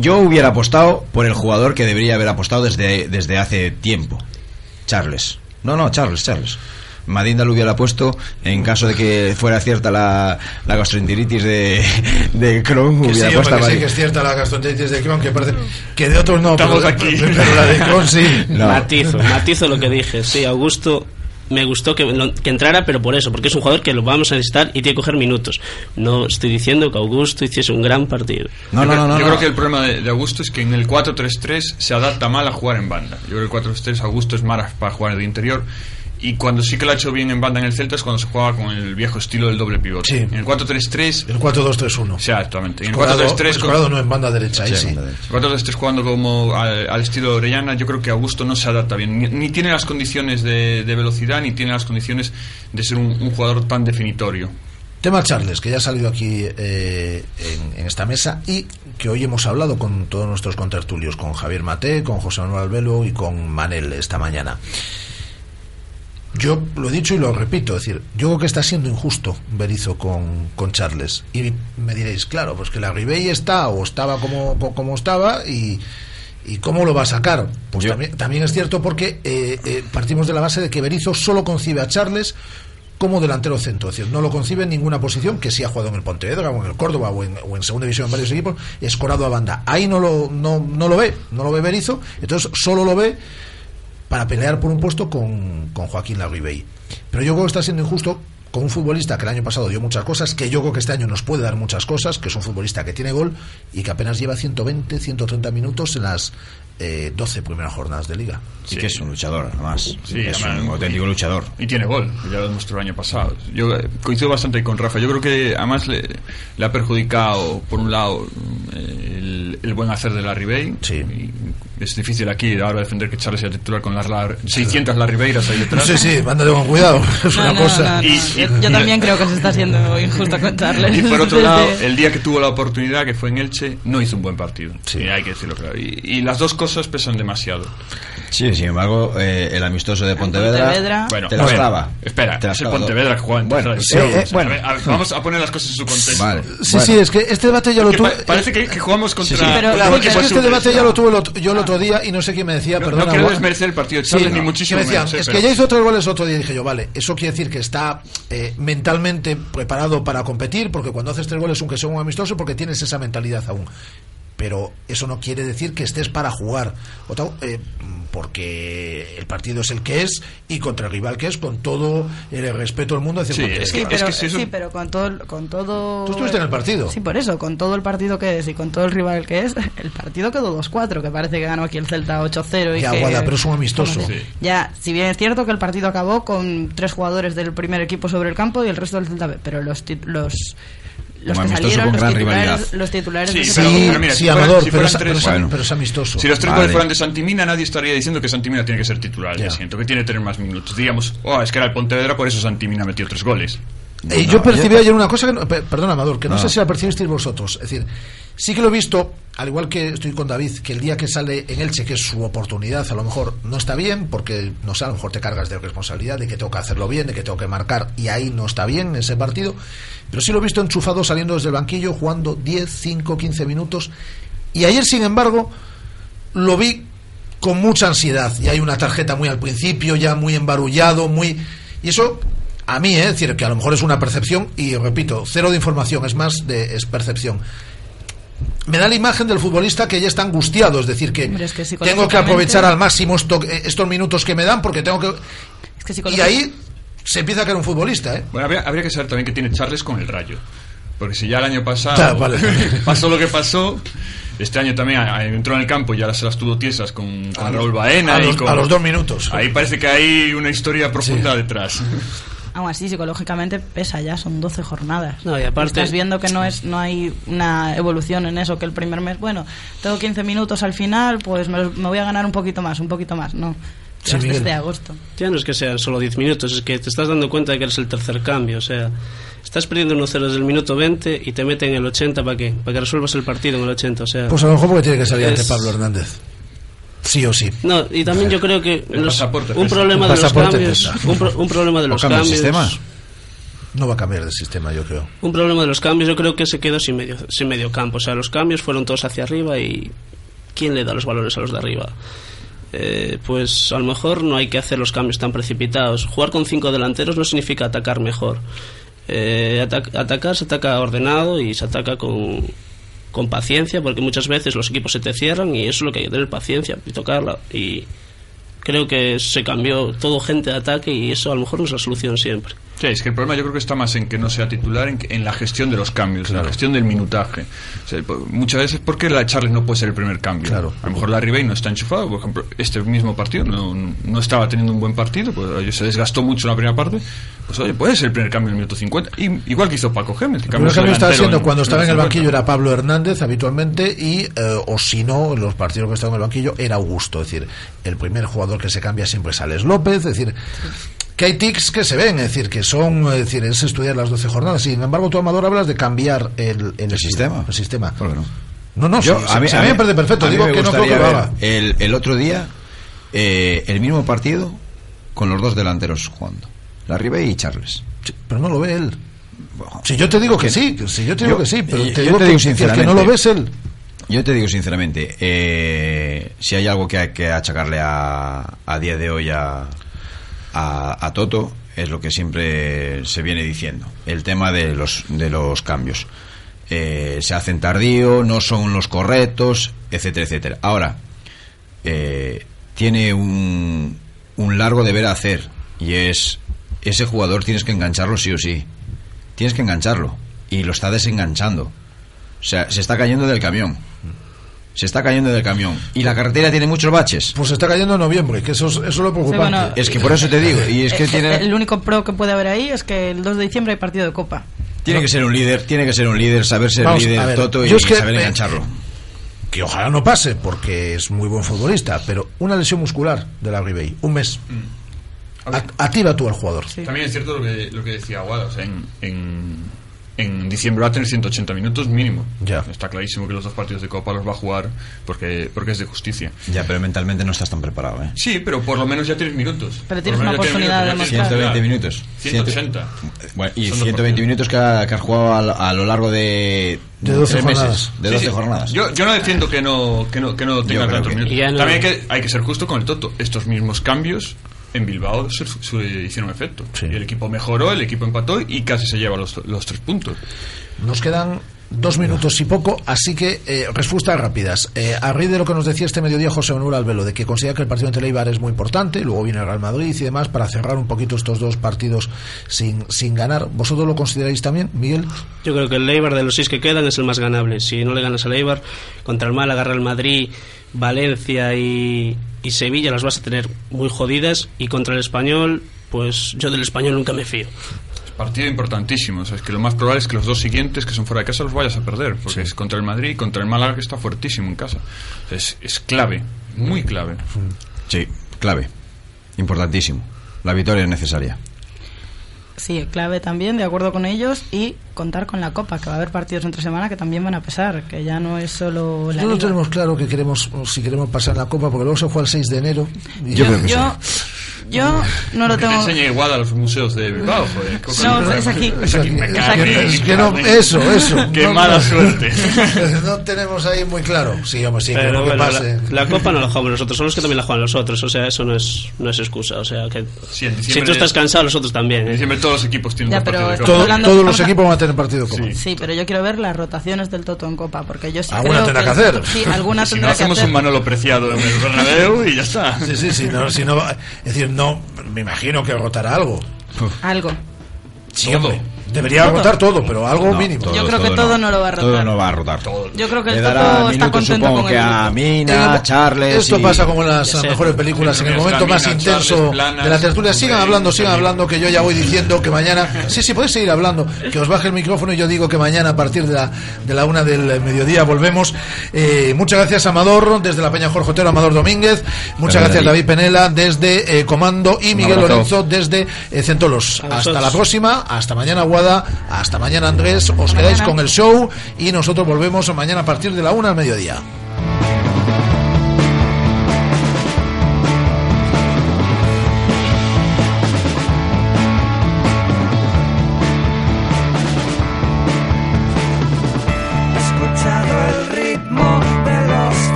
yo hubiera apostado por el jugador que debería haber apostado desde, desde hace tiempo. Charles. No, no, Charles, Charles. Madinda lo hubiera puesto en caso de que fuera cierta la, la gastroenteritis de, de sí, hubiera hombre, puesto sí, que es cierta la gastroenteritis de Crohn, que parece que de otros no, Estamos pero, aquí. pero la de Crohn sí. Matizo, matizo lo que dije. Sí, Augusto me gustó que, lo- que entrara, pero por eso, porque es un jugador que lo vamos a necesitar y tiene que coger minutos. No estoy diciendo que Augusto hiciese un gran partido. yo creo, yo creo que el problema de, de Augusto es que en el 4-3-3 se adapta mal a jugar en banda. Yo creo que el 4-3-3 Augusto es más para jugar de interior. Y cuando sí que lo ha hecho bien en banda en el Celta es cuando se juega con el viejo estilo del doble pivote. Sí. En el 4-3-3. El 4-2-3-1. Exactamente. En el Escorado- 4-3-3. Escorado no en banda derecha, ahí sí. El 4-3-3 jugando como al, al estilo de Orellana, yo creo que Augusto no se adapta bien. Ni, ni tiene las condiciones de, de velocidad, ni tiene las condiciones de ser un, un jugador tan definitorio. Tema Charles, que ya ha salido aquí eh, en, en esta mesa y que hoy hemos hablado con todos nuestros contertulios, con Javier Mate, con José Manuel Albelo y con Manel esta mañana. Yo lo he dicho y lo repito, es decir, yo creo que está siendo injusto Berizzo con, con Charles. Y me diréis, claro, pues que la Ribey está o estaba como, co- como estaba y, y cómo lo va a sacar. Pues también, también es cierto porque eh, eh, partimos de la base de que Berizzo solo concibe a Charles como delantero centro, es decir, no lo concibe en ninguna posición que sí ha jugado en el Pontevedra o en el Córdoba o en, o en segunda división en varios equipos, escorado a banda. Ahí no lo, no, no lo ve, no lo ve Berizzo, entonces solo lo ve para pelear por un puesto con, con Joaquín Larribey. Pero yo creo que está siendo injusto con un futbolista que el año pasado dio muchas cosas, que yo creo que este año nos puede dar muchas cosas, que es un futbolista que tiene gol y que apenas lleva 120, 130 minutos en las eh, 12 primeras jornadas de liga. Y que es un luchador, además. Sí, es además, un auténtico y- luchador. Y tiene gol, ya lo demostró el año pasado. Yo eh, coincido bastante con Rafa. Yo creo que además le, le ha perjudicado, por un lado, eh, el, el buen hacer de la Ribey. Es difícil aquí ahora defender que Charles sea titular con las la- 600 la Ribeiras ahí detrás. Sí, sí, mándale con cuidado, es No, una no, cosa. no, no. Yo, yo también creo que se está haciendo injusto con Charles. Y por otro lado, el día que tuvo la oportunidad, que fue en Elche, no hizo un buen partido. Sí, hay que decirlo claro. Y, y las dos cosas pesan demasiado. Sí, sin embargo, eh, el amistoso de Pontevedra, Pontevedra. Bueno, te a las ver, clava. Espera, Te es el. Pontevedra que juega en Bueno, tercera sí, eh, bueno. a ver, a ver, vamos a poner las cosas en su contexto. Vale. Sí, sí, es que este debate ya lo tuve. pa- parece que, que jugamos contra. Sí, sí. contra Claro, un es que este super- debate ya lo tuve yo el otro día y no sé quién me decía, No- perdona. no quiero desmerecer el partido de Charles, ni muchísimo que me decían, menos, eh, es pero- que ya hizo tres goles otro día y dije yo, vale, eso quiere decir que está eh, mentalmente preparado para competir, porque cuando haces tres goles, aunque sea un amistoso, porque tienes esa mentalidad aún. Pero eso no quiere decir que estés para jugar. Otra- eh, porque el partido es el que es y contra el rival que es, con todo el respeto del mundo Sí, es que- Pero, si eso- sí, pero con todo, el- con todo. Tú estuviste en el partido. Sí, por eso, con todo el partido que es y con todo el rival que es, el partido quedó 2-4, que parece que ganó aquí el Celta 8-0. Y Ya, que, Guada, pero es un amistoso. Sí. Ya, si bien es cierto que el partido acabó con tres jugadores del primer equipo sobre el campo y el resto del Celta B, pero los, los los Un que amistoso salieron, con los gran titulares, rivalidad. los titulares Sí, de ese pero- partido. pero mira, sí, si fueran- Amador, si pero, es, tres- pero es- Bueno. pero es amistoso. Si los tres Vale. goles fueran de Santimina, nadie estaría diciendo que Santimina tiene que ser titular. Ya. Ya siento que tiene que tener más minutos. Digamos, oh, es que era el Pontevedra, por eso Santimina metió tres goles. Eh, No, yo percibí ayer una cosa que, no- pe- perdón Amador, que no, No. sé si la percibisteis vosotros. Es decir, sí que lo he visto, al igual que estoy con David, que el día que sale en Elche, que es su oportunidad, a lo mejor no está bien, porque no sé, a lo mejor te cargas de responsabilidad, de que tengo que hacerlo bien, de que tengo que marcar, y ahí no está bien ese partido. Pero sí lo he visto enchufado saliendo desde el banquillo, jugando 10, 5, 15 minutos. Y ayer, sin embargo, lo vi con mucha ansiedad. Y hay una tarjeta muy al principio, ya muy embarullado, muy. Y eso, a mí, ¿eh? es decir, que a lo mejor es una percepción, y repito, cero de información, es más de es percepción. Me da la imagen del futbolista que ya está angustiado, es decir, que, Hombre, es que tengo que aprovechar al máximo esto- eh, estos minutos que me dan, porque tengo que. Es que Y ahí se empieza a caer un futbolista, ¿eh? Bueno, habría, habría que saber también que tiene Charles con el Rayo. Porque si ya el año pasado Ya, vale. pasó lo que pasó, este año también entró en el campo y ya se las tuvo tiesas con, con A Raúl Baena. a y los- con- a los dos minutos. Ahí parece que hay una historia profunda detrás. Aún así, psicológicamente pesa ya, son 12 jornadas. No, y aparte- Estás viendo que no es no hay una evolución en eso, que el primer mes, bueno, tengo 15 minutos al final, pues me, me voy a ganar un poquito más, un poquito más. No, Sí, ya Miguel. desde agosto. Ya no es que sean solo 10 minutos, es que te estás dando cuenta de que eres el tercer cambio. O sea, estás perdiendo 1-0 desde el minuto 20 y te meten en el 80 para qué? Para que resuelvas el partido en el 80. O sea, Pues a lo mejor porque tiene que salir ante es- Pablo Hernández. Sí o sí. No, y también yo creo que El los- un problema El de los cambios, un, pro- un problema de ¿O los cambia el cambios. sistema? No va a cambiar de sistema, yo creo. Un problema de los cambios, yo creo que se quedó sin medio, sin medio campo. O sea, los cambios fueron todos hacia arriba y ¿quién le da los valores a los de arriba? Eh, pues a lo mejor no hay que hacer los cambios tan precipitados. Jugar con cinco delanteros no significa atacar mejor. Eh, atac- atacar se ataca ordenado y se ataca con, con paciencia porque muchas veces los equipos se te cierran y eso es lo que hay que tener paciencia y tocarla. Y creo que se cambió todo gente de ataque y eso a lo mejor es la solución siempre. Sí, es que el problema yo creo que está más en que no sea titular, en, que- en la gestión de los cambios, en la gestión del minutaje. O sea, po- muchas veces porque la Charles no puede ser el primer cambio. Claro. A lo mejor la Ribey no está enchufado, por ejemplo, este mismo partido no, no estaba teniendo un buen partido, pues se desgastó mucho en la primera parte, pues oye, puede ser el primer cambio en el minuto 50. Y, igual que hizo Paco Gémez. El primer cambio estaba siendo en- cuando estaba en el 50. banquillo era Pablo Hernández habitualmente y eh, o si no en los partidos que estaba en el banquillo era Augusto es decir el primer jugador que se cambia siempre es Alex López es decir que hay tics que se ven es decir que son es decir es estudiar las 12 jornadas sin embargo tú Amador hablas de cambiar el, el, sistema? el sistema ¿Por qué no? no Yo, sí, sí, sí, a mí me parece perfecto a mí digo que no creo que lo haga el, el otro día eh, el mismo partido con los dos delanteros jugando. La Ribey y Charles. pero no lo ve él si yo te digo que sí si yo te digo Yo- que sí pero yo- te digo te que, digo que el que sinceramente, no lo ves él Yo te digo sinceramente, eh, si hay algo que hay que achacarle a, a día de hoy a, a, a Toto, es lo que siempre se viene diciendo, el tema de los, de los cambios. Eh, se hacen tardío, no son los correctos, etcétera, etcétera. Ahora, eh, tiene un, un largo deber a hacer y es ese jugador tienes que engancharlo sí o sí. Tienes que engancharlo y lo está desenganchando. O sea, se está cayendo del camión. Se está cayendo del camión. Y la carretera tiene muchos baches. pues se está cayendo en noviembre que eso, es- eso es lo preocupante bueno, Es que por eso te digo. Y es que Eh, tiene, El único pro que puede haber ahí es que el 2 de diciembre hay partido de Copa. tiene que ser un líder. Tiene que ser un líder, saber ser Vamos, líder, ver, Toto, y, es que, saber eh, engancharlo. que ojalá no pase porque es muy buen futbolista, pero una lesión muscular de la Ribey, un mes. A- Activa tú al jugador. También es cierto lo que, lo que decía Aguada, o sea, en, en, en diciembre va a tener 180 minutos mínimo. Ya. Está clarísimo que los dos partidos de Copa los va a jugar porque, porque es de justicia. Ya, pero mentalmente no estás tan preparado, ¿eh? Sí, pero por lo menos ya tienes minutos. Pero tienes una oportunidad de tienes- 120 minutos. 180. Bueno, y Son dos 120 minutos que, ha- que has jugado a, a lo largo de, De 12 tres meses, jornadas. de Sí, 12 sí. jornadas. Yo, yo no defiendo que no, que no, que no tenga tantos que- minutos. También hay que, hay que ser justo con el Toto. Estos mismos cambios en Bilbao se, se hicieron efecto. Sí. Y el equipo mejoró, el equipo empató y casi se lleva los, los tres puntos. Nos quedan dos minutos y poco, así que eh, respuestas rápidas. Eh, a raíz de lo que nos decía este mediodía José Manuel Albelo, de que considera que el partido ante Leibar es muy importante, luego viene el Real Madrid y demás, para cerrar un poquito estos dos partidos sin, sin ganar. ¿Vosotros lo consideráis también, Miguel? Yo creo que el Eibar de los seis que quedan es el más ganable. Si no le ganas al Eibar, contra el Málaga, Real Madrid, Valencia y, y Sevilla las vas a tener muy jodidas. Y contra el Español, pues yo del Español nunca me fío. Partido importantísimo, o sea, es que lo más probable es que los dos siguientes que son fuera de casa los vayas a perder, porque es contra el Madrid y contra el Málaga que está fuertísimo en casa. O sea, es, es clave, muy clave. Sí, clave. Importantísimo. La victoria es necesaria. Sí, clave también, de acuerdo con ellos, y contar con la Copa, que va a haber partidos entre semana que también van a pesar, que ya no es solo la No lo Liga. tenemos claro que queremos, si queremos pasar la Copa, porque luego se juega el 6 de enero. y- Yo, yo, yo no lo tengo... enseñe igual a los museos de Bilbao, joder. No, es aquí. Es aquí, me Es que- es no, eso, eso. Qué No, mala no. suerte. No tenemos ahí muy claro. Sí, hombre, sí, Pero pero que bueno, pase. la, la Copa no la jugamos nosotros, son los que también la juegan los otros, o sea, eso no es, no es excusa, o sea, que en si tú estás cansado, los otros también. ¿eh? Siempre todos los equipos tienen Ya, pero de Copa. Todo- hablando- todos los equipos van a tener partido Copa. Sí, pero yo quiero ver las rotaciones del Toto en Copa, porque yo sí Alguna creo tendrá que hacer. Sí, alguna Si no hacemos hacer. un Manolo Preciado en el Bernabéu y ya está. Sí, sí, sí. No, si no, es decir, no, me imagino que rotará algo. Algo. Sí, hombre. Debería Todo. rotar todo, pero algo No, mínimo. Yo creo que todo no lo va a rotar. Todo no va a rotar. Yo creo que el Le Toto dará está contento supongo con que el a. Mina, Eh, Charles. Esto y- pasa como en las sé. mejores películas, en el momento más Mina, intenso Charles, Planas, de la tertulia. Sigan hablando, sigan hablando, que yo ya voy diciendo que mañana. Sí, sí, podéis seguir hablando. Que os baje el micrófono y yo digo que mañana a partir de la, de la una del mediodía volvemos. Eh, muchas gracias, Amador, desde la Peña Jorge Otero, Amador Domínguez. Muchas Gracias, gracias, David Penela, desde eh, Comando y Miguel. Lorenzo, desde eh, Centolos. Hasta la próxima, hasta mañana, Hasta mañana, Andrés. Os Hasta quedáis mañana. con el show y nosotros volvemos mañana a partir de la una al mediodía.